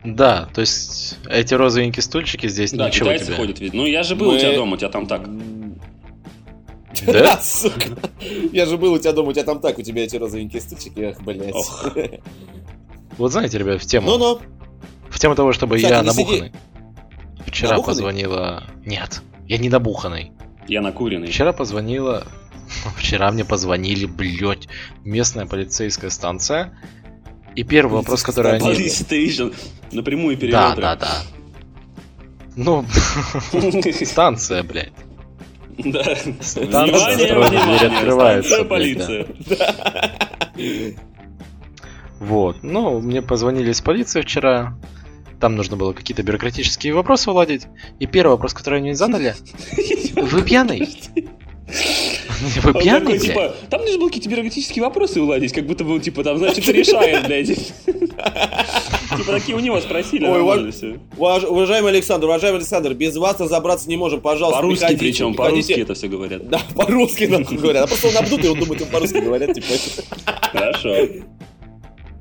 [SPEAKER 3] Да, то есть эти розовенькие стульчики здесь
[SPEAKER 2] Да,
[SPEAKER 3] ничего
[SPEAKER 2] китайцы
[SPEAKER 3] тебе.
[SPEAKER 2] ходят, ведь. Ну, я же был у
[SPEAKER 1] Мы-
[SPEAKER 2] тебя дома, у тебя там так.
[SPEAKER 3] Да?
[SPEAKER 1] сука. Я же был у тебя дома, у тебя там так, у тебя эти розовенькие стульчики, эх, блядь.
[SPEAKER 2] Ох.
[SPEAKER 3] Вот знаете, ребят, в тему.
[SPEAKER 1] Ну-ну.
[SPEAKER 3] В тему того, чтобы
[SPEAKER 1] Кстати,
[SPEAKER 3] я
[SPEAKER 1] сиди.
[SPEAKER 3] набуханный. Вчера
[SPEAKER 1] Набуханный?
[SPEAKER 3] позвонила... Нет, я не набуханный.
[SPEAKER 2] Я накуренный.
[SPEAKER 3] Вчера позвонила... Вчера мне позвонили, блядь, местная полицейская станция. И первый вопрос, который они...
[SPEAKER 2] Police Station. Напрямую
[SPEAKER 3] Да,
[SPEAKER 2] перелеты.
[SPEAKER 3] да, да. Ну, станция, блядь.
[SPEAKER 2] Да.
[SPEAKER 3] Станция,
[SPEAKER 2] Внимание,
[SPEAKER 3] открывается,
[SPEAKER 2] полиция.
[SPEAKER 3] Вот. Ну, мне позвонили из полиции вчера. Там нужно было какие-то бюрократические вопросы уладить. И первый вопрос, который они задали, Вы пьяный? Вы
[SPEAKER 2] такой,
[SPEAKER 3] пьяный, блядь?
[SPEAKER 2] типа, там нужно было какие-то бюрократические вопросы уладить, как будто бы, типа, там, значит, решает, блядь. Типа, такие у него спросили,
[SPEAKER 1] Ой. Уваж- Уважаемый Александр, уважаемый Александр, без вас разобраться не можем, пожалуйста,
[SPEAKER 2] По-русски причем, по-русски это все говорят.
[SPEAKER 1] Да, по-русски нам говорят. А просто он обдутый, он думает, он по-русски говорят, типа.
[SPEAKER 2] Хорошо.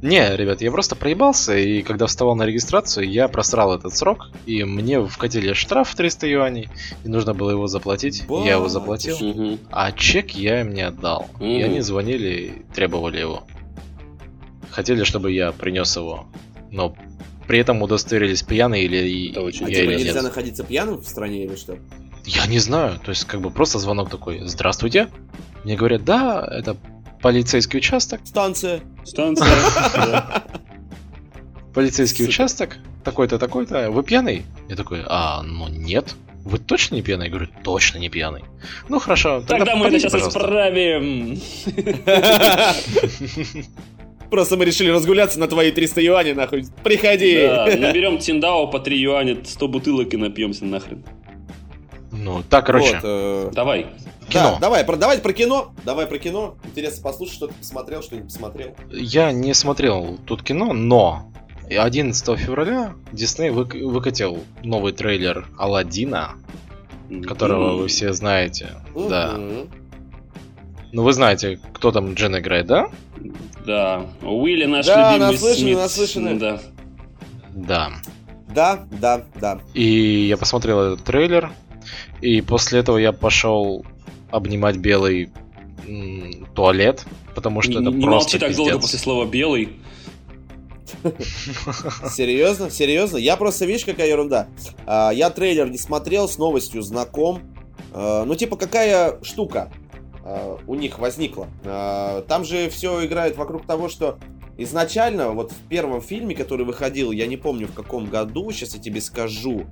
[SPEAKER 3] Не, ребят, я просто проебался, и когда вставал на регистрацию, я просрал этот срок, и мне вкатили штраф в 300 юаней, и нужно было его заплатить. Я его заплатил,
[SPEAKER 2] Мгм.
[SPEAKER 3] а чек я им не отдал. И
[SPEAKER 2] Мгм.
[SPEAKER 3] они звонили и требовали его. Хотели, чтобы я принес его, но при этом удостоверились, пьяный или и-
[SPEAKER 2] Это очень
[SPEAKER 1] А
[SPEAKER 3] я
[SPEAKER 1] типа
[SPEAKER 3] или
[SPEAKER 1] нельзя
[SPEAKER 3] нет.
[SPEAKER 1] находиться пьяным в стране или что?
[SPEAKER 3] Я не знаю, то есть как бы просто звонок такой, здравствуйте. Мне говорят, да, это полицейский участок.
[SPEAKER 1] Станция.
[SPEAKER 2] Станция.
[SPEAKER 3] Полицейский участок, такой-то, такой-то. Вы пьяный? Я такой, а, ну нет. Вы точно не пьяный? Я говорю, точно не пьяный. Ну хорошо.
[SPEAKER 2] Тогда мы это сейчас
[SPEAKER 3] пожалуйста.
[SPEAKER 2] исправим.
[SPEAKER 1] Просто мы решили разгуляться на твои 300 юаней, нахуй. Приходи.
[SPEAKER 2] Да, наберем Тиндао по 3 юаня, 100 бутылок и напьемся нахрен.
[SPEAKER 3] Ну, так, короче,
[SPEAKER 1] Вот, э,
[SPEAKER 2] Давай.
[SPEAKER 3] кино.
[SPEAKER 1] Да, давай, про, давай про кино. Давай про кино. Интересно послушать, что ты посмотрел, что не посмотрел.
[SPEAKER 3] Я не смотрел тут кино, но 11 февраля Дисней вык- выкатил новый трейлер Алладина, которого вы все знаете. Да. Ну, вы знаете, кто там Джин играет, да?
[SPEAKER 2] Да. Уилли наш
[SPEAKER 1] Да,
[SPEAKER 2] любимый
[SPEAKER 1] наслышаны,
[SPEAKER 2] Смит.
[SPEAKER 1] наслышаны.
[SPEAKER 2] Да.
[SPEAKER 3] Да.
[SPEAKER 1] Да, да, да.
[SPEAKER 3] И я посмотрел этот трейлер, и после этого я пошел обнимать белый м, туалет, потому что
[SPEAKER 2] Не,
[SPEAKER 3] это
[SPEAKER 2] не
[SPEAKER 3] просто
[SPEAKER 2] молчи так долго
[SPEAKER 3] пиздец.
[SPEAKER 2] после слова белый.
[SPEAKER 1] Серьезно? Серьезно? Я просто, видишь, какая ерунда. А, Я трейлер не смотрел, с новостью знаком. А, Ну, типа, какая штука у них возникла? А, Там же все играет вокруг того, что изначально, вот в первом фильме, который выходил, я не помню в каком году, сейчас я тебе скажу,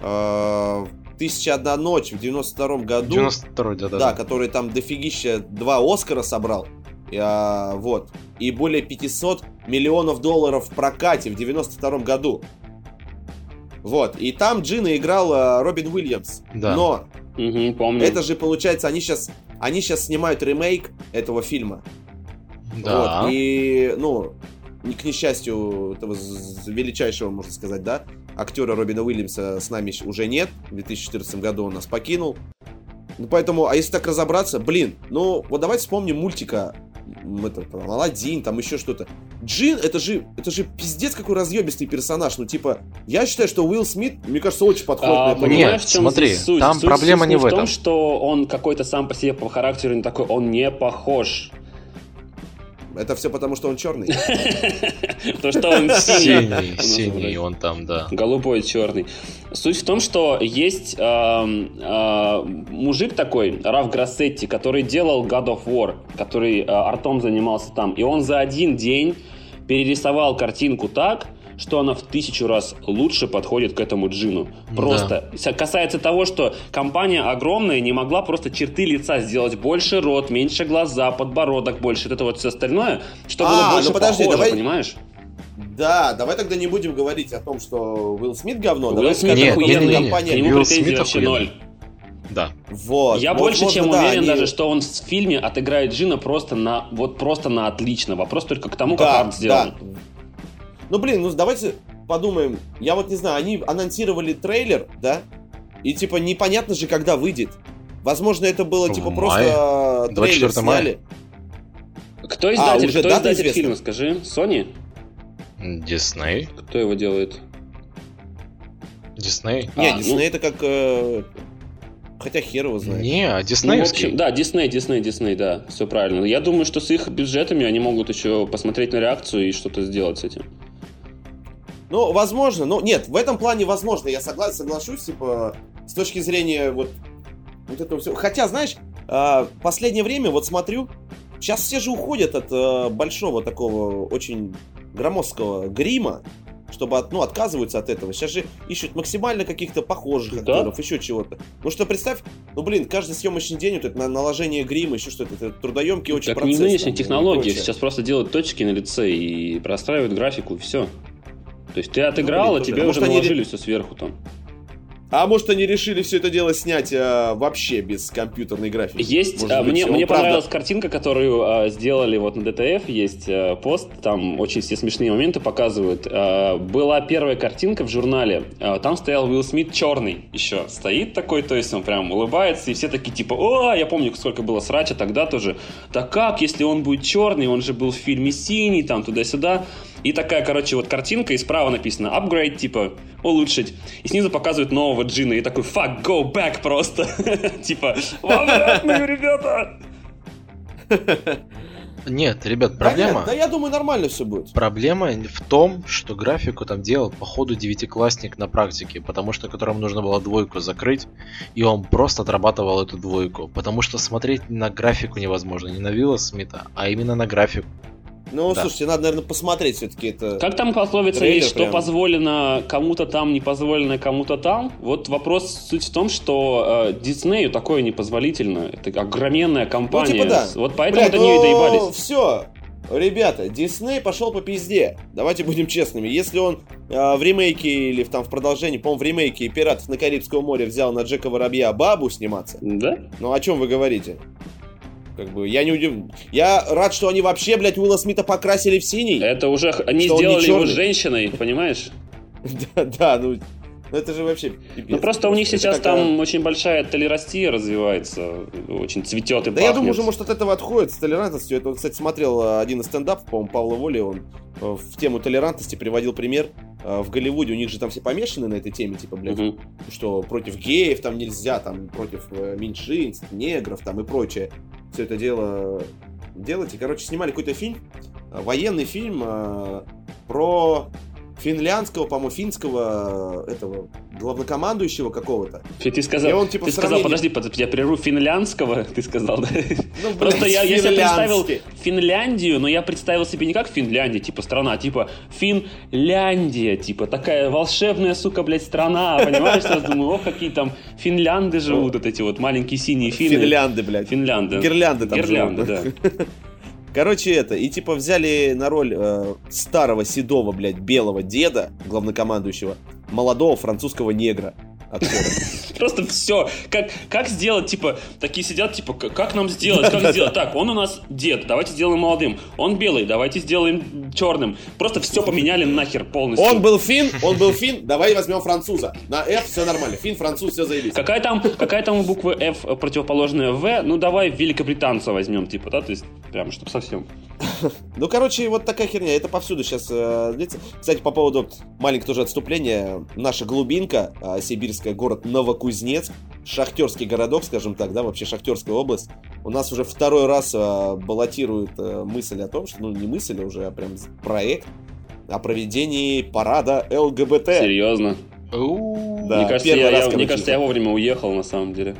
[SPEAKER 1] а, «Тысяча одна ночь» в 92 году.
[SPEAKER 3] 92 да,
[SPEAKER 1] Да, который там дофигища два Оскара собрал. А, вот. И более 500 миллионов долларов в прокате в 92 году. Вот. И там Джина играл Робин Уильямс.
[SPEAKER 3] Да.
[SPEAKER 1] Но
[SPEAKER 2] Мгм, помню.
[SPEAKER 1] это же получается, они сейчас, они сейчас снимают ремейк этого фильма.
[SPEAKER 3] Да.
[SPEAKER 1] Вот. И, ну, к несчастью этого величайшего, можно сказать, да, актера Робина Уильямса с нами уже нет. В 2014 году он нас покинул. Ну, поэтому, а если так разобраться, блин, ну, вот давайте вспомним мультика это, там, Аладдин, там еще что-то. Джин, это же, это же пиздец какой разъебистый персонаж. Ну, типа, я считаю, что Уилл Смит, мне кажется, очень подходит
[SPEAKER 2] А,
[SPEAKER 1] на эту
[SPEAKER 3] Нет,
[SPEAKER 2] в чем
[SPEAKER 3] смотри,
[SPEAKER 2] суть?
[SPEAKER 3] там
[SPEAKER 2] Суть-
[SPEAKER 3] проблема
[SPEAKER 2] суть
[SPEAKER 3] не
[SPEAKER 2] в
[SPEAKER 3] в
[SPEAKER 2] том,
[SPEAKER 3] этом.
[SPEAKER 2] что он какой-то сам по себе по характеру не такой, он не похож.
[SPEAKER 1] Это все потому, что он черный.
[SPEAKER 2] То, что он синий.
[SPEAKER 3] Синий, он там, да.
[SPEAKER 2] Голубой, черный. Суть в том, что есть эм, э, мужик такой, Раф Грассетти, который делал God of War, который э, артом занимался там. И он за один день перерисовал картинку так, что она в тысячу раз лучше подходит к этому джину. Просто С- касается того, что компания огромная не могла просто черты лица сделать больше рот, меньше глаза, подбородок больше, вот это вот все остальное, что
[SPEAKER 1] А,
[SPEAKER 2] было
[SPEAKER 1] ну
[SPEAKER 2] больше
[SPEAKER 1] подожди,
[SPEAKER 2] похоже,
[SPEAKER 1] давай-
[SPEAKER 2] понимаешь?
[SPEAKER 1] Да, давай тогда не будем говорить о том, что Уилл Смит говно.
[SPEAKER 2] Уилл
[SPEAKER 1] Давай
[SPEAKER 2] Смит
[SPEAKER 3] Нет,
[SPEAKER 1] компания-
[SPEAKER 2] к нему
[SPEAKER 3] Уилл Смит
[SPEAKER 2] вообще ноль.
[SPEAKER 3] Да.
[SPEAKER 1] Вот.
[SPEAKER 2] Я
[SPEAKER 1] Вот,
[SPEAKER 2] больше
[SPEAKER 1] возможно,
[SPEAKER 2] чем
[SPEAKER 1] да,
[SPEAKER 2] уверен
[SPEAKER 1] они-
[SPEAKER 2] даже, что он в фильме отыграет Джина просто на вот просто на отлично. Вопрос только к тому, как
[SPEAKER 1] Да,
[SPEAKER 2] арт сделан.
[SPEAKER 1] да. Ну блин, ну давайте подумаем. Я вот не знаю, они анонсировали трейлер, да? И типа непонятно же, когда выйдет. Возможно, это было типа
[SPEAKER 3] мае.
[SPEAKER 1] просто трейлер
[SPEAKER 3] 24 мая.
[SPEAKER 1] сняли.
[SPEAKER 2] Кто издатель?
[SPEAKER 1] уже
[SPEAKER 2] Кто издатель
[SPEAKER 1] известна?
[SPEAKER 2] фильма? Скажи. Sony?
[SPEAKER 3] Дисней.
[SPEAKER 2] Кто его делает?
[SPEAKER 3] Дисней.
[SPEAKER 1] Не,
[SPEAKER 2] А,
[SPEAKER 1] Дисней это как... э, Хотя хер его знает.
[SPEAKER 3] Не, а
[SPEAKER 2] Ну, в общем, да, Дисней, Дисней, Дисней, да, все правильно. Я думаю, что с их бюджетами они могут еще посмотреть на реакцию и что-то сделать с этим.
[SPEAKER 1] Ну, возможно, но нет, в этом плане возможно, я согласен, соглашусь, типа, с точки зрения вот, вот этого всего. Хотя, знаешь, а, последнее время, вот смотрю, сейчас все же уходят от а, большого такого очень громоздкого грима, чтобы от, ну, отказываются от этого. Сейчас же ищут максимально каких-то похожих
[SPEAKER 2] Да.
[SPEAKER 1] актеров, еще чего-то. Ну что, представь, ну блин, каждый съемочный день вот это на- наложение грима, еще что-то, это трудоемкий очень
[SPEAKER 2] Как не
[SPEAKER 1] процесс. там, и
[SPEAKER 2] технологии.
[SPEAKER 1] прочее.
[SPEAKER 2] Сейчас просто делают точки на лице и простраивают графику, и все. То есть ты отыграл,
[SPEAKER 1] блин,
[SPEAKER 2] а тебе
[SPEAKER 1] а
[SPEAKER 2] уже
[SPEAKER 1] может, они
[SPEAKER 2] наложили все сверху там.
[SPEAKER 1] А может они решили все это дело снять а, вообще без компьютерной графики?
[SPEAKER 2] Есть,
[SPEAKER 1] Может
[SPEAKER 2] а,
[SPEAKER 1] быть,
[SPEAKER 2] мне, мне
[SPEAKER 1] правда-
[SPEAKER 2] понравилась картинка, которую а, сделали вот на ДТФ, есть а, пост, там очень все смешные моменты показывают. А, была первая картинка в журнале, а, там стоял Уилл Смит черный еще, стоит такой, то есть он прям улыбается, и все такие типа, о, я помню, сколько было срача тогда тоже, да как, если он будет черный, он же был в фильме синий, там туда-сюда. И такая, короче, вот картинка, и справа написано upgrade, типа, улучшить. И снизу показывают нового Джина, и такой, fuck, go back просто. Типа, ребята!
[SPEAKER 3] Нет, ребят,
[SPEAKER 1] Да
[SPEAKER 3] проблема.
[SPEAKER 1] нет, Да, я думаю, нормально все будет.
[SPEAKER 3] Проблема в том, что графику там делал по ходу девятиклассник на практике, потому что которому нужно было двойку закрыть, и он просто отрабатывал эту двойку. Потому что смотреть на графику невозможно, не на Вилла Смита, а именно на графику.
[SPEAKER 1] Ну,
[SPEAKER 3] Да.
[SPEAKER 1] слушайте, надо, наверное, посмотреть все-таки это.
[SPEAKER 2] Как там пословица
[SPEAKER 1] Трейлер
[SPEAKER 2] есть, что
[SPEAKER 1] прям.
[SPEAKER 2] позволено кому-то там, не позволено кому-то там? Вот вопрос, суть в том, что э, Диснею такое непозволительно. Это огроменная компания.
[SPEAKER 1] типа да.
[SPEAKER 2] Вот поэтому
[SPEAKER 1] Блядь,
[SPEAKER 2] до нее и
[SPEAKER 1] ну,
[SPEAKER 2] доебались.
[SPEAKER 1] все. Ребята, Дисней пошел по пизде. Давайте будем честными. Если он э, в ремейке или в, там в продолжении, по-моему, в ремейке «Пиратов на Карибском море» взял на Джека Воробья бабу сниматься,
[SPEAKER 2] Да?
[SPEAKER 1] ну о чем вы говорите? Как бы, я не удивлен. Я рад, что они вообще, блядь, Уилла Смита покрасили в синий.
[SPEAKER 2] Это уже они
[SPEAKER 1] Что
[SPEAKER 2] сделали его женщиной, понимаешь?
[SPEAKER 1] Да, да, ну, Ну это же вообще
[SPEAKER 2] пипец. Ну просто у них сейчас там очень большая толерастия развивается, очень цветет и Да
[SPEAKER 1] пахнет. я думаю, уже может от этого отходит с толерантностью. Это, кстати, смотрел э, один из стендапов, по-моему, Павла Воли, он э, в тему толерантности приводил пример. Э, в Голливуде у них же там все помешаны на этой теме, типа, блядь, угу. что против геев там нельзя, там против меньшинств, негров там и прочее. Все это дело делать. И, короче, снимали какой-то фильм, военный фильм про финляндского, по-моему, финского этого главнокомандующего какого-то.
[SPEAKER 2] Ты сказал, и он, типа, ты сказал, подожди, подожди, я прерву финляндского, ты сказал, да? Ну, Просто я, я себе представил Финляндию, но я представил себе не как Финляндия, типа страна, а типа Финляндия, типа такая волшебная, сука, блядь, страна, понимаешь? Я думаю, ох, какие там финлянды живут, вот эти вот маленькие синие финны.
[SPEAKER 1] Финлянды, блядь.
[SPEAKER 2] Финлянды.
[SPEAKER 1] Гирлянды там
[SPEAKER 2] Гирлянды,
[SPEAKER 1] да. Короче, это, и типа взяли на роль э, старого седого, блядь, белого деда, главнокомандующего, молодого французского негра.
[SPEAKER 2] Просто все. Как, как сделать, типа, такие сидят, типа, как нам сделать, как сделать? Так, он у нас дед, давайте сделаем молодым. Он белый, давайте сделаем черным. Просто все поменяли нахер полностью.
[SPEAKER 1] Он был фин, он был фин, давай возьмем француза. На F все нормально. Фин, француз, все заебись.
[SPEAKER 2] Какая там, какая там у буквы F противоположная В? Ну, давай великобританца возьмем, типа, да? То есть, прям, чтобы совсем.
[SPEAKER 1] Ну, короче, вот такая херня. Это повсюду сейчас э, длится. Кстати, по поводу маленького тоже отступления. Наша глубинка, э, сибирская, город Новокузнецк, шахтерский городок, скажем так, да, вообще шахтерская область. У нас уже второй раз э, баллотирует э, мысль о том, что, ну, не мысль, а уже а прям проект о проведении парада ЛГБТ.
[SPEAKER 2] Серьезно?
[SPEAKER 1] Да,
[SPEAKER 2] мне кажется, я, раз, я, мне кажется, я вовремя уехал, на самом деле.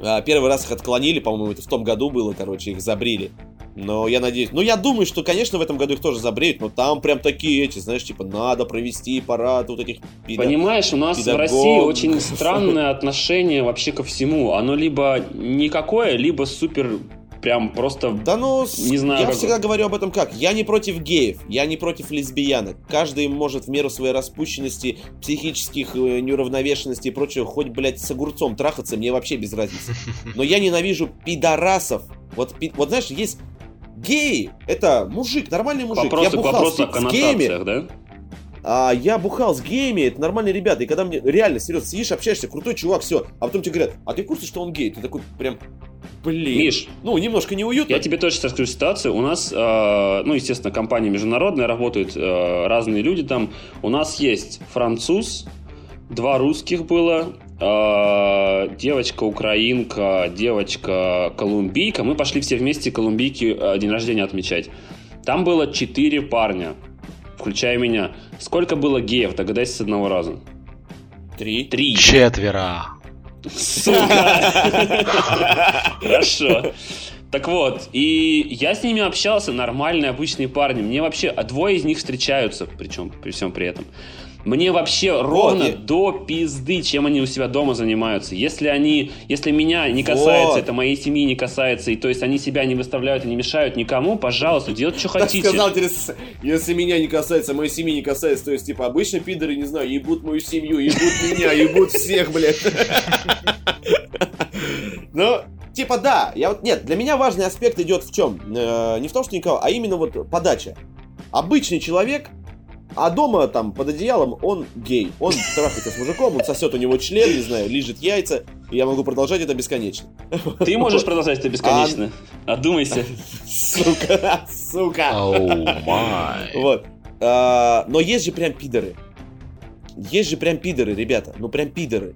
[SPEAKER 1] А, первый раз их отклонили, по-моему, это в том году было, короче, их забрили. Но я надеюсь... Ну, я думаю, что, конечно, в этом году их тоже забреют, но там прям такие эти, знаешь, типа, надо провести парад вот этих
[SPEAKER 2] педагогов. Понимаешь, у нас педагог. в России очень странное отношение вообще ко всему. Оно либо никакое, либо супер прям просто...
[SPEAKER 1] Да ну, не знаю. Я как... всегда говорю об этом как. Я не против геев, я не против лесбиянок. Каждый может в меру своей распущенности, психических э, неуравновешенностей и прочего, хоть, блядь, с огурцом трахаться, мне вообще без разницы. Но я ненавижу пидорасов. Вот, вот знаешь, есть геи, это мужик, нормальный мужик.
[SPEAKER 2] Вопросы, я бухал вопросы с, с геями. да?
[SPEAKER 1] А я бухал с геями, это нормальные ребята. И когда мне реально, серьезно, сидишь, общаешься, крутой чувак, все. А потом тебе говорят, а ты в курсе, что он гей? Ты такой прям, блин.
[SPEAKER 2] Миш,
[SPEAKER 1] ну, немножко неуютно.
[SPEAKER 2] Я тебе точно расскажу ситуацию. У нас, э, ну, естественно, компания международная, работают э, разные люди там. У нас есть француз, два русских было, девочка украинка, девочка колумбийка. Мы пошли все вместе колумбийки э, день рождения отмечать. Там было четыре парня включая меня. Сколько было геев, догадайся с одного раза.
[SPEAKER 1] Три.
[SPEAKER 2] Три.
[SPEAKER 3] Четверо.
[SPEAKER 2] Сука. Хорошо. Так вот, и я с ними общался, нормальные, обычные парни. Мне вообще, а двое из них встречаются, причем при всем при этом. Мне вообще вот, ровно и... до пизды, чем они у себя дома занимаются. Если они, если меня не касается, вот. это моей семьи не касается, и то есть они себя не выставляют и не мешают никому, пожалуйста, делайте, что хотите.
[SPEAKER 1] сказал, если меня не касается, моей семьи не касается, то есть, типа, обычно пидоры, не знаю, ебут мою семью, ебут меня, ебут всех, блядь. Ну, типа, да, я вот, нет, для меня важный аспект идет в чем? Э, не в том, что никого, а именно вот подача. Обычный человек а дома там под одеялом он гей. Он трахается с мужиком, он сосет у него член, не знаю, лежит яйца. И я могу продолжать это бесконечно.
[SPEAKER 2] Ты можешь продолжать это бесконечно. А... Одумайся.
[SPEAKER 1] Сука, сука.
[SPEAKER 3] Oh my.
[SPEAKER 1] Вот. А, но есть же прям пидоры. Есть же прям пидоры, ребята. Ну прям пидоры.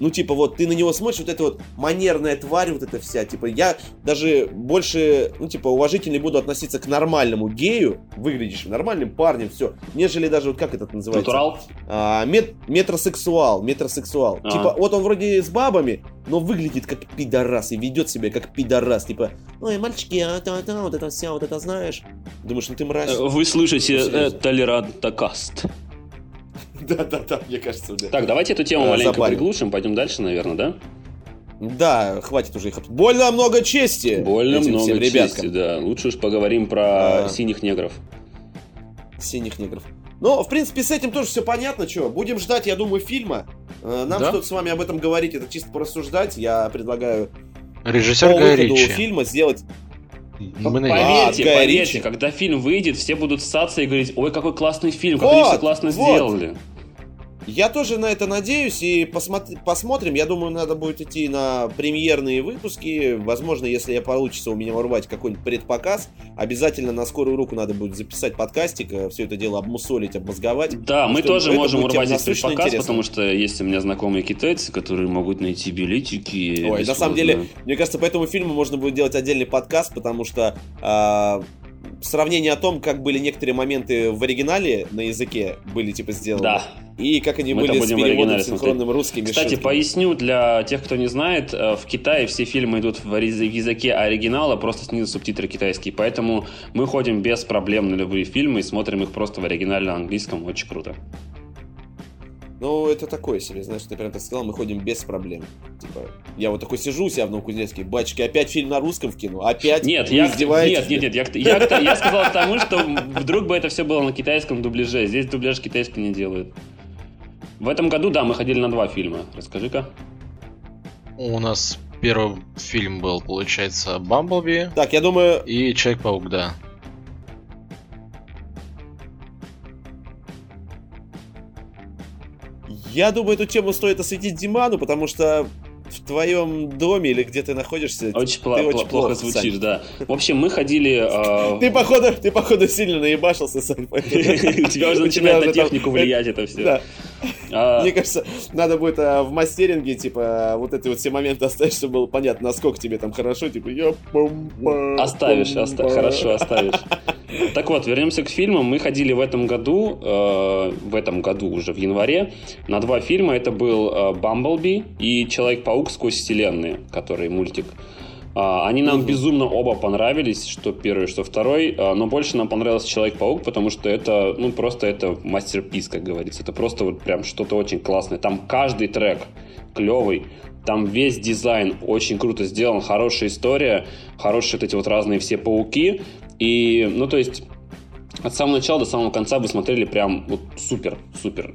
[SPEAKER 1] Ну, типа, вот ты на него смотришь, вот эта вот манерная тварь, вот эта вся. Типа, я даже больше, ну, типа, уважительнее буду относиться к нормальному гею, выглядящему нормальным парнем, все, нежели даже, вот как это называется?
[SPEAKER 2] Натурал?
[SPEAKER 1] А, мет, метросексуал, метросексуал. А. Типа, вот он вроде с бабами, но выглядит как пидорас и ведет себя как пидорас. Типа, ой, мальчики, а, та, та, вот это вся, вот это знаешь. Думаешь, ну ты мразь.
[SPEAKER 2] Вы слышите э, Толерантокаст.
[SPEAKER 1] Да-да-да, мне кажется, да.
[SPEAKER 2] Так, давайте эту тему а, маленько приглушим, пойдем дальше, наверное, да?
[SPEAKER 1] Да, хватит уже их. Больно много чести.
[SPEAKER 2] Больно много чести, да. Лучше уж поговорим про а... синих негров.
[SPEAKER 1] Синих негров. Ну, в принципе, с этим тоже все понятно, что. Будем ждать, я думаю, фильма. Э, нам да? что-то с вами об этом говорить, это чисто порассуждать. Я предлагаю
[SPEAKER 3] Режиссер по выходу
[SPEAKER 1] фильма сделать
[SPEAKER 2] мы поверьте, а, поверьте, когда фильм выйдет, все будут ссаться и говорить, ой, какой классный фильм, как вот, они все классно вот. сделали.
[SPEAKER 1] Я тоже на это надеюсь и посмотри, посмотрим. Я думаю, надо будет идти на премьерные выпуски. Возможно, если я получится у меня урвать какой-нибудь предпоказ, обязательно на скорую руку надо будет записать подкастик, э, все это дело обмусолить, обмозговать.
[SPEAKER 2] Да, мы тоже можем урвать здесь предпоказ,
[SPEAKER 1] интересно.
[SPEAKER 2] потому что есть у меня знакомые китайцы, которые могут найти билетики.
[SPEAKER 1] Ой, на самом деле, мне кажется, по этому фильму можно будет делать отдельный подкаст, потому что а, сравнение о том, как были некоторые моменты в оригинале на языке были типа сделаны,
[SPEAKER 2] Да.
[SPEAKER 1] и как они
[SPEAKER 2] Мы
[SPEAKER 1] были с переводом синхронным русским.
[SPEAKER 2] Кстати, поясню для тех, кто не знает, э, в Китае все фильмы идут в языке оригинала, просто снизу субтитры китайские, поэтому мы ходим без проблем на любые фильмы и смотрим их просто в оригинале на английском, очень круто.
[SPEAKER 1] Ну, это такое себе, знаешь, ты прям так сказал, мы ходим без проблем. Типа, я вот такой сижу у себя в Новокузнецке, батчики, опять фильм на русском в кино, опять
[SPEAKER 2] Нет, я,
[SPEAKER 1] издеваетесь?
[SPEAKER 2] нет, нет, нет, я, я, я сказал тому, что вдруг бы это все было на китайском дубляже. Здесь дубляж китайский не делают. В этом году, да, мы ходили на два фильма. Расскажи-ка.
[SPEAKER 3] У нас первый фильм был, получается, Бамблби
[SPEAKER 1] Так, я думаю,
[SPEAKER 3] и Человек-паук, да.
[SPEAKER 1] Я думаю, эту тему стоит осветить Диману, потому что в твоем доме или где ты находишься,
[SPEAKER 2] Очень,
[SPEAKER 1] ты
[SPEAKER 2] пла-
[SPEAKER 1] очень
[SPEAKER 2] пла- плохо звучишь,
[SPEAKER 1] Сань.
[SPEAKER 2] да. В общем, мы ходили... э,
[SPEAKER 1] Ты, походу, ты, походу, сильно наебашился, Сань.
[SPEAKER 2] тебя уже начинает на технику влиять это все.
[SPEAKER 1] Да. Мне кажется, надо будет а, в мастеринге, типа, вот эти вот все моменты оставить, чтобы было понятно, насколько тебе там хорошо, типа, я
[SPEAKER 2] Оставишь, хорошо, оставишь. Так вот, вернемся к фильмам. Мы ходили в этом году, э, в этом году уже в январе, на два фильма. Это был э, «Бамблби» и «Человек-паук сквозь вселенные», который мультик. А, Они нам безумно оба понравились, что первый, что второй, а, но больше нам понравился Человек-паук, потому что это, ну, просто это мастер-пис, как говорится. Это просто вот прям что-то очень классное. Там каждый трек клевый, там весь дизайн очень круто сделан, хорошая история, хорошие вот эти вот разные все пауки. И, ну, то есть, от самого начала до самого конца вы смотрели прям вот супер, супер.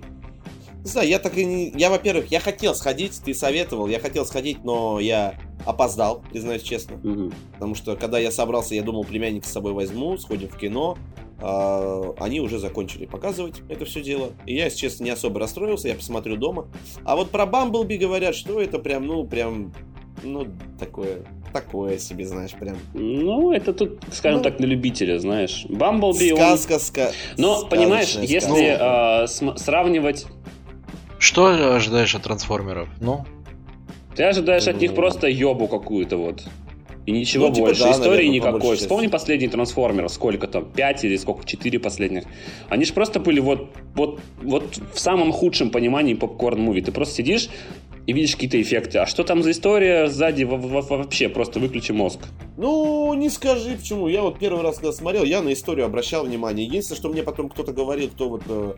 [SPEAKER 1] Не знаю, я так и не... Я, во-первых, я хотел сходить, ты советовал, я хотел сходить, но я опоздал, признаюсь честно.
[SPEAKER 2] Мгм.
[SPEAKER 1] Потому что, когда я собрался, я думал, племянника с собой возьму, сходим в кино. а, они уже закончили показывать это все дело. И я, если честно, не особо расстроился, я посмотрю дома. А вот про Бамблби говорят, что это прям, ну, прям, ну, такое, такое себе, знаешь, прям.
[SPEAKER 2] Ну, это тут, скажем
[SPEAKER 1] Ну,
[SPEAKER 2] так, на любителя, знаешь. Бамблби, он...
[SPEAKER 1] Сказка, ска...
[SPEAKER 2] Но, понимаешь,
[SPEAKER 1] сказочная
[SPEAKER 2] если
[SPEAKER 1] сказка.
[SPEAKER 2] а, см- сравнивать
[SPEAKER 3] Что ожидаешь от трансформеров? Ну,
[SPEAKER 2] Ты ожидаешь от
[SPEAKER 1] Ну,
[SPEAKER 2] них просто ебу какую-то вот. И ничего
[SPEAKER 1] Ну, типа,
[SPEAKER 2] больше.
[SPEAKER 1] да,
[SPEAKER 2] Истории
[SPEAKER 1] наверное,
[SPEAKER 2] никакой. Вспомни последний трансформер, сколько там, 5 или сколько, 4 последних. Они же просто были вот, вот, вот в самом худшем понимании попкорн-муви. Ты просто сидишь и видишь какие-то эффекты. А что там за история сзади во- во- вообще? Просто выключи мозг.
[SPEAKER 1] Ну, не скажи почему. Я вот первый раз, когда смотрел, я на историю обращал внимание. Единственное, что мне потом кто-то говорил, кто вот э,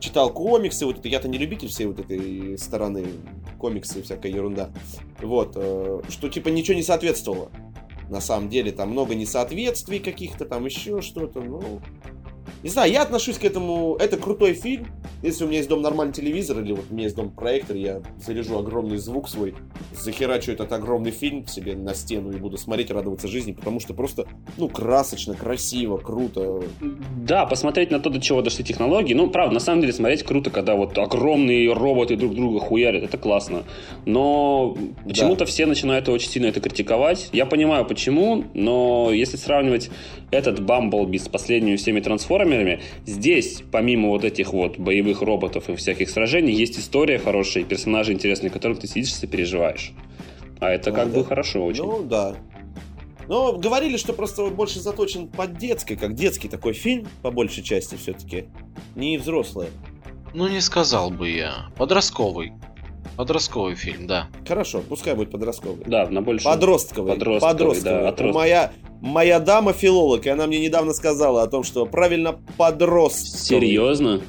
[SPEAKER 1] читал комиксы, вот это я-то не любитель всей вот этой стороны комиксы и всякая ерунда. Вот, э, что типа ничего не соответствовало. На самом деле, там много несоответствий каких-то, там еще что-то, ну... Не знаю, я отношусь к этому... Это крутой фильм. Если у меня есть дом нормальный телевизор, или вот у меня есть дом проектор, я заряжу огромный звук свой, захерачу этот огромный фильм себе на стену и буду смотреть радоваться жизни, потому что просто, ну, красочно, красиво, круто.
[SPEAKER 2] Да, посмотреть на то, до чего дошли технологии. Ну, правда, на самом деле смотреть круто, когда вот огромные роботы друг друга хуярят. Это классно. Но почему-то все начинают очень сильно это критиковать. Я понимаю, почему, но если сравнивать этот Бамблби с последними всеми трансформерами, здесь, помимо вот этих вот боевых роботов и всяких сражений, есть история хорошая, и персонажи интересные, которых ты сидишь и сопереживаешь. А это
[SPEAKER 1] А,
[SPEAKER 2] как
[SPEAKER 1] да.
[SPEAKER 2] бы хорошо очень.
[SPEAKER 1] Ну, да. Но говорили, что просто больше заточен под детской, как детский такой фильм, по большей части все-таки, не взрослый.
[SPEAKER 3] ну не сказал бы я. Подростковый. Подростковый фильм, да.
[SPEAKER 1] Хорошо, пускай будет подростковый.
[SPEAKER 2] Да, на больше.
[SPEAKER 1] Подростковый.
[SPEAKER 2] Подростковый,
[SPEAKER 1] подростковый.
[SPEAKER 2] да, отросток.
[SPEAKER 1] Моя, моя дама филолог, и она мне недавно сказала о том, что правильно подростковый.
[SPEAKER 2] Серьезно?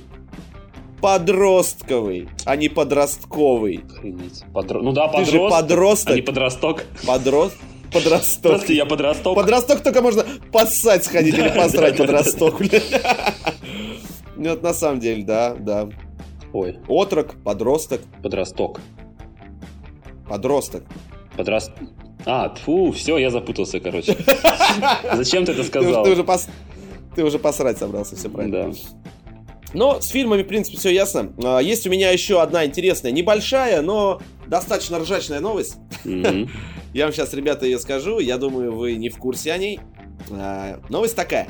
[SPEAKER 1] Подростковый, а не подростковый.
[SPEAKER 2] Охренеть. Подро- Ну да,
[SPEAKER 1] Ты же
[SPEAKER 2] подросток,
[SPEAKER 1] подросток.
[SPEAKER 2] а не подросток.
[SPEAKER 1] Подрост... Подросток.
[SPEAKER 2] Просто я подросток.
[SPEAKER 1] Подросток только можно поссать сходить или посрать подросток. блядь. Ну, вот на самом деле, да, да.
[SPEAKER 2] Ой,
[SPEAKER 1] Отрок, подросток,
[SPEAKER 2] подросток.
[SPEAKER 1] подросток.
[SPEAKER 2] Подрост... А, тфу, все, я запутался, короче. Зачем ты это сказал?
[SPEAKER 1] ты уже пос- ты уже посрать собрался, все правильно.
[SPEAKER 2] Да.
[SPEAKER 1] Но с фильмами, в принципе, все ясно. А, Есть у меня еще одна интересная, небольшая, но достаточно ржачная новость.
[SPEAKER 2] Мгм.
[SPEAKER 1] Я вам сейчас, ребята, ее скажу. Я думаю, вы не в курсе о ней. А, Новость такая.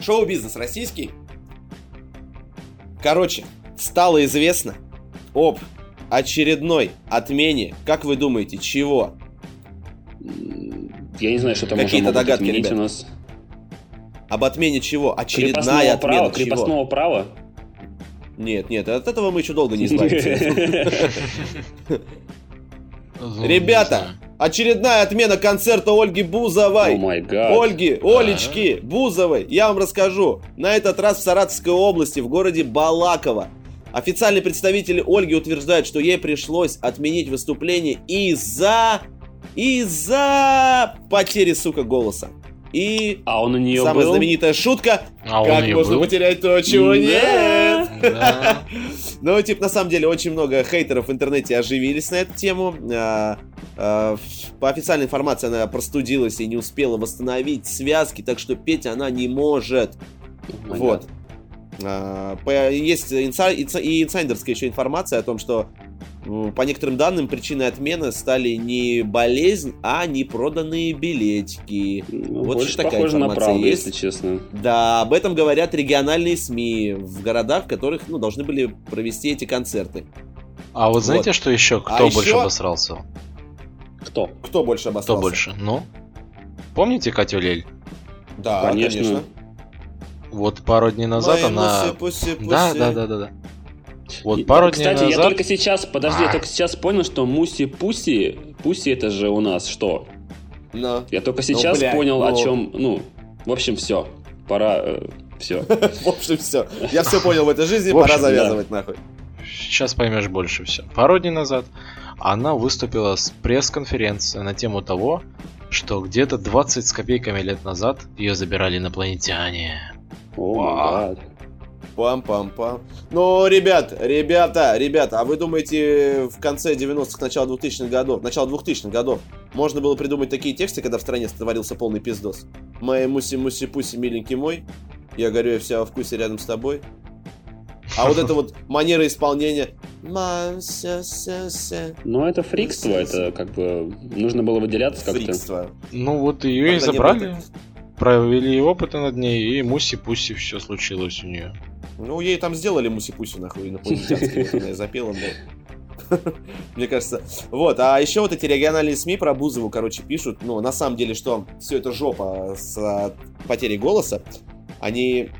[SPEAKER 1] Шоу-бизнес российский. Короче, стало известно об очередной отмене, как вы думаете, чего?
[SPEAKER 2] Я не знаю, что там
[SPEAKER 1] Какие-то
[SPEAKER 2] могут
[SPEAKER 1] догадки,
[SPEAKER 2] отменить
[SPEAKER 1] ребят?
[SPEAKER 2] у нас.
[SPEAKER 1] Об отмене чего? Очередная
[SPEAKER 2] Крепостного
[SPEAKER 1] отмена
[SPEAKER 2] права,
[SPEAKER 1] чего?
[SPEAKER 2] крепостного права.
[SPEAKER 1] Нет, нет, от этого мы еще долго не избавимся. Ребята, очередная отмена концерта Ольги
[SPEAKER 2] О
[SPEAKER 1] Бузовой.
[SPEAKER 2] гад.
[SPEAKER 1] Ольги, Олечки, Бузовой, я вам расскажу. На этот раз в Саратовской области, в городе Балаково. Официальные представители Ольги утверждают, что ей пришлось отменить выступление из-за... из-за потери, сука, голоса. И
[SPEAKER 2] А он у нее
[SPEAKER 1] самая
[SPEAKER 2] был?
[SPEAKER 1] знаменитая шутка,
[SPEAKER 3] А
[SPEAKER 1] как можно
[SPEAKER 3] был?
[SPEAKER 1] потерять то, чего нет.
[SPEAKER 3] Да.
[SPEAKER 1] Ну, типа, на самом деле, очень много хейтеров в интернете оживились на эту тему. А, а, По официальной информации, она простудилась и не успела восстановить связки, так что петь она не может.
[SPEAKER 2] О май
[SPEAKER 1] Вот. А, Есть инса- инса- и инсайдерская еще информация о том, что по некоторым данным причиной отмены стали не болезнь, а непроданные билетики.
[SPEAKER 2] Ну,
[SPEAKER 1] Вот
[SPEAKER 2] больше
[SPEAKER 1] такая
[SPEAKER 2] похоже на
[SPEAKER 1] информация
[SPEAKER 2] правду,
[SPEAKER 1] есть.
[SPEAKER 2] если честно.
[SPEAKER 1] Да, об этом говорят региональные СМИ в городах, в которых ну, должны были провести эти концерты.
[SPEAKER 3] А вот знаете,
[SPEAKER 1] Вот.
[SPEAKER 3] что еще?
[SPEAKER 1] А
[SPEAKER 3] Кто
[SPEAKER 1] еще-
[SPEAKER 3] больше обосрался?
[SPEAKER 2] Кто?
[SPEAKER 1] Кто больше обосрался?
[SPEAKER 3] Кто больше? Ну? Помните Катю Лель?
[SPEAKER 1] Да,
[SPEAKER 2] Конечно.
[SPEAKER 1] конечно.
[SPEAKER 3] Вот пару дней назад
[SPEAKER 1] Мои
[SPEAKER 3] она...
[SPEAKER 1] пуси, пуси.
[SPEAKER 3] Да, да, да, да, да. Вот пару
[SPEAKER 2] Кстати,
[SPEAKER 3] дней
[SPEAKER 2] я
[SPEAKER 3] назад...
[SPEAKER 2] только сейчас, подожди, я
[SPEAKER 3] А.
[SPEAKER 2] только сейчас понял, что Муси Пуси, Пуси это же у нас что?
[SPEAKER 1] Но,
[SPEAKER 2] Я только сейчас
[SPEAKER 1] блядь,
[SPEAKER 2] понял, о
[SPEAKER 1] ну.
[SPEAKER 2] чем, ну, в общем, все. Пора, все.
[SPEAKER 1] в общем, все. Я все понял в этой жизни, пора завязывать нахуй.
[SPEAKER 3] Сейчас поймешь больше все. Пару дней назад она выступила с пресс-конференцией на тему того, что где-то 20 с копейками лет назад ее забирали инопланетяне.
[SPEAKER 2] О.
[SPEAKER 1] Пам-пам-пам. Ну, ребят, ребята, ребята, а вы думаете, в конце 90-х, начало 2000-х годов, начало 2000-х годов, можно было придумать такие тексты, когда в стране творился полный пиздос? Мои муси-муси-пуси, миленький мой, я горю, я вся во вкусе рядом с тобой. А вот это вот манера исполнения...
[SPEAKER 2] Ну, это фрикство, это как бы нужно было выделяться как-то.
[SPEAKER 1] Фрикство.
[SPEAKER 3] Ну вот ее и забрали, провели опыты над ней, и муси-пуси все случилось у нее.
[SPEAKER 1] Ну, ей там сделали муси-пуси, нахуй, инопланетянские, вот она и запела, блядь. Мне кажется. Вот, а еще вот эти региональные СМИ про Бузову, короче, пишут, ну, на самом деле, что все это жопа с потерей голоса. Они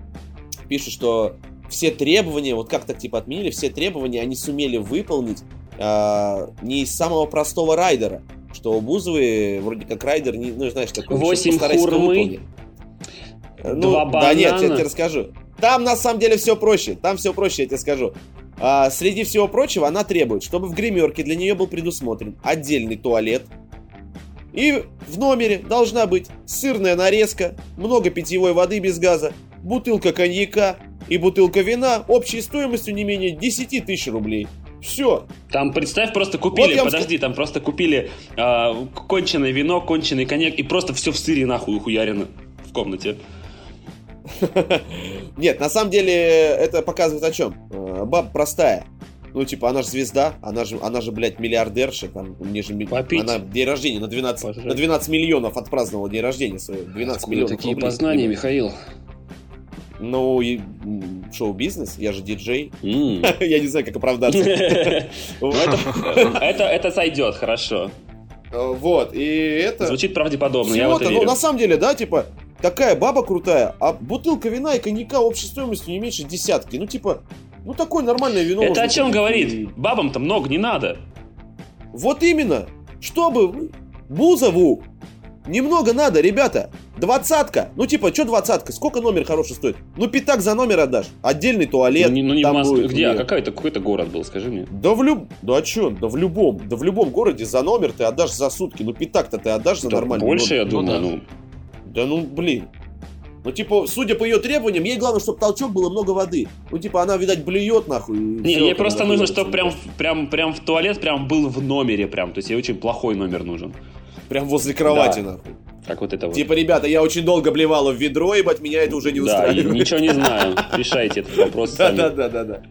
[SPEAKER 1] пишут, что все требования, вот как так типа отменили, все требования они сумели выполнить а, не из самого простого райдера. Что у Бузовой вроде как райдер, не, ну, знаешь, такой...
[SPEAKER 2] Восемь
[SPEAKER 1] «Сейчас постарайся
[SPEAKER 2] хурмы,
[SPEAKER 1] выполнить». Ну,
[SPEAKER 2] два
[SPEAKER 1] да нет, я
[SPEAKER 2] банана.
[SPEAKER 1] тебе расскажу. Там на самом деле все проще. Там все проще, я тебе скажу. А, среди всего прочего, она требует, чтобы в гримерке для нее был предусмотрен отдельный туалет. И в номере должна быть сырная нарезка, много питьевой воды без газа, бутылка коньяка и бутылка вина общей стоимостью не менее 10 тысяч рублей. Все.
[SPEAKER 2] Там, представь, просто купили,
[SPEAKER 1] Вот
[SPEAKER 2] подожди, там просто купили а, конченое вино, конченый коньяк, и просто все в сыре нахуй ухуярено в комнате.
[SPEAKER 1] Нет, на самом деле это показывает о чем? Баба простая. Ну, типа, она же звезда, она же, она же, блядь, миллиардерша, там, мне же,
[SPEAKER 2] Попить.
[SPEAKER 1] она день рождения на 12,
[SPEAKER 2] Пожрать.
[SPEAKER 1] на 12 миллионов отпраздновала день рождения свой, 12
[SPEAKER 2] Откуда
[SPEAKER 1] миллионов
[SPEAKER 2] такие
[SPEAKER 1] рублей.
[SPEAKER 2] познания, Михаил?
[SPEAKER 1] Ну, и шоу-бизнес, я же диджей,
[SPEAKER 2] М.
[SPEAKER 1] я не знаю, как оправдаться.
[SPEAKER 2] Это- сойдет, хорошо.
[SPEAKER 1] Вот, и это...
[SPEAKER 2] Звучит правдеподобно, я это
[SPEAKER 1] ну, на самом деле, да, типа, такая баба крутая, а бутылка вина и коньяка общей стоимостью не меньше десятки. Ну, типа, ну, такое нормальное вино.
[SPEAKER 2] Это о чем
[SPEAKER 1] купить
[SPEAKER 2] говорит? Бабам-то много не надо.
[SPEAKER 1] Вот именно. Чтобы Бузову немного надо, ребята. Двадцатка. Ну, типа, что двадцатка? Сколько номер хороший стоит? Ну, пятак за номер отдашь. Отдельный туалет.
[SPEAKER 2] Ну не, ну, не в
[SPEAKER 1] там
[SPEAKER 2] Москве.
[SPEAKER 1] будет,
[SPEAKER 2] Где? А
[SPEAKER 1] нет.
[SPEAKER 2] какой-то какой-то город был, скажи мне.
[SPEAKER 1] Да в люб... Да чё? Да в любом. Да в любом городе за номер ты отдашь за сутки. Ну, пятак-то ты отдашь за
[SPEAKER 2] Да
[SPEAKER 1] нормальный
[SPEAKER 2] больше, я
[SPEAKER 1] номер.
[SPEAKER 2] думаю,
[SPEAKER 3] да.
[SPEAKER 2] ну.
[SPEAKER 1] Да ну, блин. Ну, типа, судя по ее требованиям, ей главное, чтобы толчок было много воды. Ну, типа, она, видать, блюет нахуй.
[SPEAKER 2] Не, ей просто нужно, чтобы прям, прям, прям в туалет прям был в номере прям. То есть ей очень плохой номер нужен.
[SPEAKER 1] Прям возле кровати,
[SPEAKER 2] Да.
[SPEAKER 1] нахуй.
[SPEAKER 2] Как вот это вот.
[SPEAKER 1] Типа, ребята, я очень долго блевала в ведро, ебать, меня это уже не
[SPEAKER 2] Да,
[SPEAKER 1] устраивает.
[SPEAKER 2] ничего не знаю. Решайте этот вопрос
[SPEAKER 1] Да,
[SPEAKER 2] сами.
[SPEAKER 1] да, да, да, да.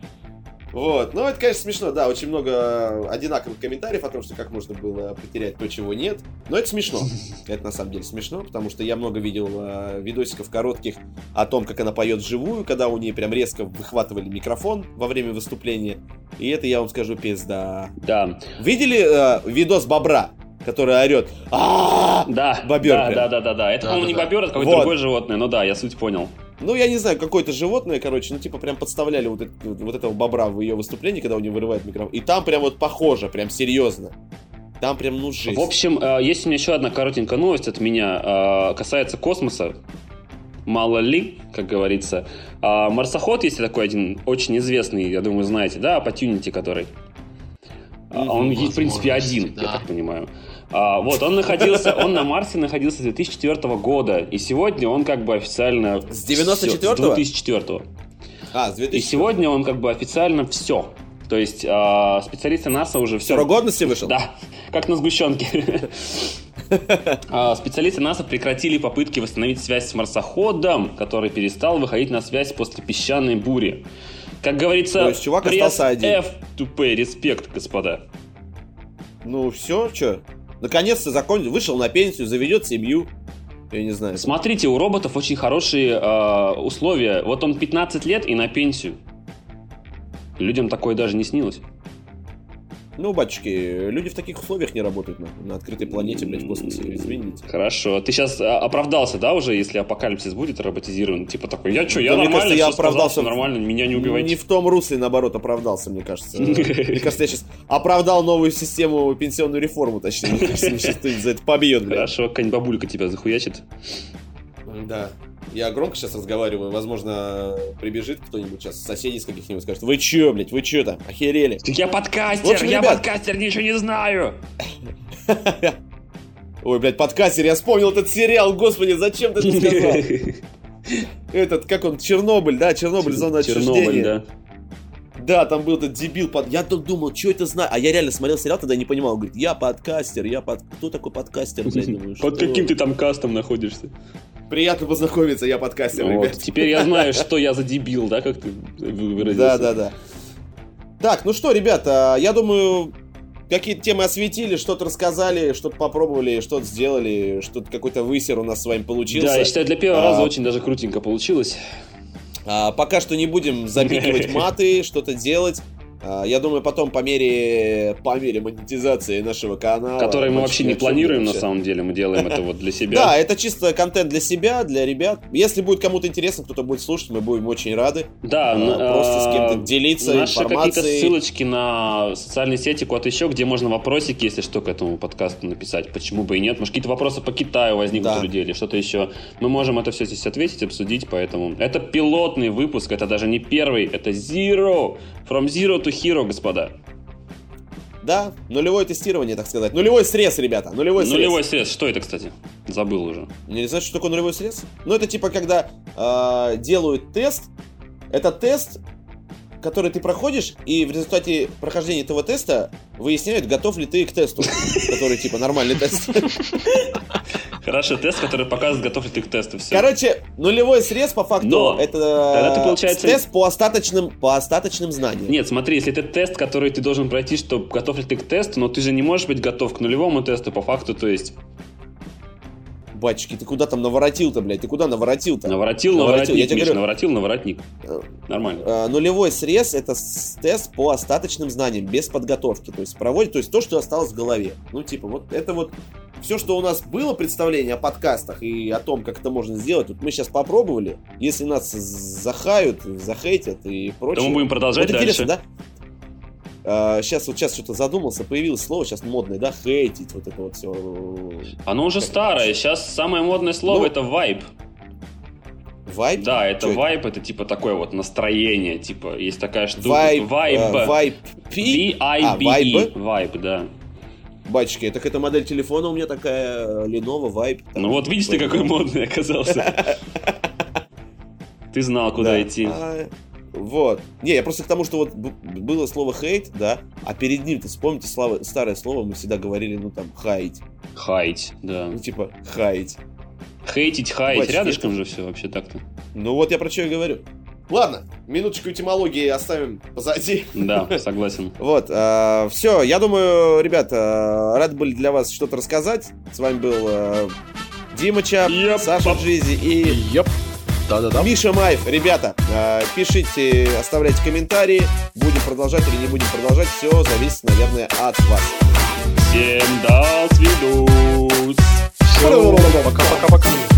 [SPEAKER 1] Вот, ну это, конечно, смешно, да, очень много одинаковых комментариев о том, что как можно было потерять то, чего нет. Но это смешно. Это на самом деле смешно, потому что я много видел э, видосиков коротких о том, как она поет вживую, когда у нее прям резко выхватывали микрофон во время выступления. И это, я вам скажу, пизда.
[SPEAKER 2] Да,
[SPEAKER 1] Видели э, видос бобра, который орет?
[SPEAKER 2] да,
[SPEAKER 1] Бобер
[SPEAKER 2] да, да, да, да, да. Это, по-моему, не бобер, это какое-то другое животное. Ну да, я суть понял.
[SPEAKER 1] Ну, я не знаю, какое-то животное, короче, ну, типа, прям подставляли вот, это- вот этого бобра в ее выступлении, когда у нее вырывает микрофон. И там прям вот похоже, прям серьезно. Там прям, ну, жесть.
[SPEAKER 2] В общем, э, есть у меня еще одна коротенькая новость от меня. э, Касается космоса. Мало ли, как говорится. А, Марсоход есть такой один, очень известный, я думаю, знаете, да, Opportunity который. А, Он, есть, в принципе, один, я
[SPEAKER 3] да.
[SPEAKER 2] так понимаю. А, вот, он находился, он на Марсе находился с 2004 года, и сегодня он как бы официально...
[SPEAKER 1] С
[SPEAKER 2] всё,
[SPEAKER 1] 94-го?
[SPEAKER 2] С 2004
[SPEAKER 1] А, с
[SPEAKER 2] И
[SPEAKER 1] 2000
[SPEAKER 2] сегодня он как бы официально все. То есть а, специалисты НАСА уже все...
[SPEAKER 1] Срок годности вышел?
[SPEAKER 2] Да, как на сгущенке. А, Специалисты НАСА прекратили попытки восстановить связь с марсоходом, который перестал выходить на связь после песчаной бури. Как говорится,
[SPEAKER 1] То есть чувак остался один.
[SPEAKER 2] F to pay respect, господа.
[SPEAKER 1] Ну, все, что? Наконец-то закончил, вышел на пенсию, заведет семью. Я не знаю.
[SPEAKER 2] Смотрите, у роботов очень хорошие а, условия. Вот он 15 лет и на пенсию. Людям такое даже не снилось.
[SPEAKER 1] Ну, батюшки, люди в таких условиях не работают на, на открытой планете, блядь, в космосе, извините.
[SPEAKER 2] Хорошо. Ты сейчас оправдался, да, уже, если апокалипсис будет роботизирован? Типа такой, я что, я
[SPEAKER 1] Да,
[SPEAKER 2] нормально,
[SPEAKER 1] кажется, я
[SPEAKER 2] сказал,
[SPEAKER 1] оправдался
[SPEAKER 2] всё нормально, меня не убивайте.
[SPEAKER 1] Не в том русле, наоборот, оправдался, мне кажется. Мне кажется, я сейчас оправдал новую систему, пенсионную реформу, точнее. Мне кажется, за это побьет, блядь.
[SPEAKER 2] Хорошо, какая-нибудь бабулька тебя захуячит.
[SPEAKER 1] Да. Я громко сейчас разговариваю, возможно, прибежит кто-нибудь сейчас, соседи из каких-нибудь скажет, вы чё, блядь, вы чё там, охерели?
[SPEAKER 2] Я подкастер,
[SPEAKER 1] В общем,
[SPEAKER 2] я
[SPEAKER 1] ребят-
[SPEAKER 2] подкастер, ничего не знаю.
[SPEAKER 1] Ой, блядь, подкастер, я вспомнил этот сериал, господи, зачем ты это сказал? Этот, как он, Чернобыль, да, Чернобыль, зона
[SPEAKER 2] Чернобыль,
[SPEAKER 1] отчуждения.
[SPEAKER 2] да.
[SPEAKER 1] Да, там был этот дебил. Под... Я тут думал, что это знаю. А я реально смотрел сериал, тогда не понимал. Говорит, я подкастер, я под... Кто такой подкастер, блядь, думаю,
[SPEAKER 2] Под
[SPEAKER 1] что?
[SPEAKER 2] каким ты там кастом находишься?
[SPEAKER 1] Приятно познакомиться, я подкастер,
[SPEAKER 2] Вот,
[SPEAKER 1] ребят.
[SPEAKER 2] Теперь я знаю, что я за дебил, да, как ты вы- выразился.
[SPEAKER 1] Да, да, да. Так, ну что, ребята, я думаю, какие-то темы осветили, что-то рассказали, что-то попробовали, что-то сделали, что-то какой-то высер у нас с вами получился.
[SPEAKER 2] Да, я считаю, для первого
[SPEAKER 1] А.
[SPEAKER 2] раза очень даже крутенько получилось.
[SPEAKER 1] А, пока что не будем запикивать маты, что-то делать. А, я думаю, потом по мере, по мере монетизации нашего канала...
[SPEAKER 2] Который мы вообще не планируем, на самом деле. Мы делаем это вот для
[SPEAKER 1] Да,
[SPEAKER 2] себя.
[SPEAKER 1] это чисто контент для себя, для ребят. Если будет кому-то интересно, кто-то будет слушать, мы будем очень рады.
[SPEAKER 2] Да,
[SPEAKER 1] А,
[SPEAKER 2] н-
[SPEAKER 1] просто с кем-то
[SPEAKER 2] а,
[SPEAKER 1] делиться
[SPEAKER 2] Наши какие-то ссылочки на социальные сети, куда-то еще, где можно вопросики, если что, к этому подкасту написать. Почему бы и нет? Может, какие-то вопросы по Китаю возникнут
[SPEAKER 1] Да.
[SPEAKER 2] у людей или что-то еще. Мы можем это все здесь ответить, обсудить, поэтому... Это пилотный выпуск, это даже не первый, это Zero. From Zero to Hero, господа.
[SPEAKER 1] Да, нулевое тестирование, так сказать. Нулевой срез, ребята, нулевой срез.
[SPEAKER 2] Нулевой срез, что это, кстати? Забыл уже.
[SPEAKER 1] Не знаешь, что такое нулевой срез? Ну, это типа, когда э, делают тест. Это тест, который ты проходишь, и в результате прохождения этого теста выясняют, готов ли ты к тесту. Который, типа, нормальный тест.
[SPEAKER 2] Хорошо, тест, который показывает, готов ли ты к тесту. Все.
[SPEAKER 1] Короче, нулевой срез, по факту,
[SPEAKER 2] Но
[SPEAKER 1] это
[SPEAKER 2] ты, получается-
[SPEAKER 1] тест по остаточным, по остаточным знаниям.
[SPEAKER 2] Нет, смотри, если это тест, который ты должен пройти, что готов ли ты к тесту, но ты же не можешь быть готов к нулевому тесту по факту, то есть
[SPEAKER 1] Батчики, ты куда там наворотил-то, блядь? Ты куда наворотил-то?
[SPEAKER 2] наворотил,
[SPEAKER 1] Наворотил, я
[SPEAKER 2] наворотник,
[SPEAKER 1] тебе
[SPEAKER 2] Миш,
[SPEAKER 1] говорю.
[SPEAKER 2] наворотил, наворотник.
[SPEAKER 1] Э,
[SPEAKER 2] Нормально.
[SPEAKER 1] Э, нулевой срез это тест по остаточным знаниям, без подготовки. То есть проводит, то есть то, что осталось в голове. Ну, типа, вот это вот все, что у нас было представление о подкастах и о том, как это можно сделать, вот мы сейчас попробовали. Если нас захают, захейтят и
[SPEAKER 2] То
[SPEAKER 1] прочее.
[SPEAKER 2] мы будем продолжать
[SPEAKER 1] вот интересно,
[SPEAKER 2] дальше.
[SPEAKER 1] да? Сейчас вот сейчас что-то задумался, появилось слово сейчас модное, да, хейтить, вот это вот все.
[SPEAKER 2] Оно уже
[SPEAKER 1] Как
[SPEAKER 2] старое. Сейчас самое модное слово
[SPEAKER 1] Ну,
[SPEAKER 2] это вайб.
[SPEAKER 1] Вайб?
[SPEAKER 2] Да, это
[SPEAKER 1] Чё это?
[SPEAKER 2] вайб, это типа такое вот настроение. Типа, есть такая штука.
[SPEAKER 1] Вайб,
[SPEAKER 2] Вайб.
[SPEAKER 1] э, вайб. А,
[SPEAKER 2] V-I-B-E.
[SPEAKER 1] вайб?
[SPEAKER 2] Вайб, да.
[SPEAKER 1] Батюшки, так это модель телефона у меня такая, э, Lenovo Vibe.
[SPEAKER 2] Ну вот видишь ты, какой модный оказался. Ты знал, куда
[SPEAKER 1] Да.
[SPEAKER 2] идти.
[SPEAKER 1] А, вот. Не, я просто к тому, что вот было слово хейт, да, а перед ним, ты вспомните слава- старое слово, мы всегда говорили, ну там, хаять.
[SPEAKER 2] Хаять, да.
[SPEAKER 1] Ну, типа, хаять.
[SPEAKER 2] Хейтить, хаять,
[SPEAKER 1] Бать,
[SPEAKER 2] рядышком
[SPEAKER 1] это-
[SPEAKER 2] же все вообще так-то.
[SPEAKER 1] Ну вот я про что и говорю. Ладно, минуточку этимологии оставим позади.
[SPEAKER 2] Да, согласен.
[SPEAKER 1] Вот, все, я думаю, ребята, рад были для вас что-то рассказать. С вами был э, Димыча,
[SPEAKER 2] Yep.
[SPEAKER 1] Саша Джизи и
[SPEAKER 3] Йоп. Да-да-да.
[SPEAKER 1] Миша Маев. Ребята, э, пишите, оставляйте комментарии. Будем продолжать или не будем продолжать. Все зависит, наверное, от вас.
[SPEAKER 2] Всем до свидос.
[SPEAKER 3] Все. Пока-пока-пока.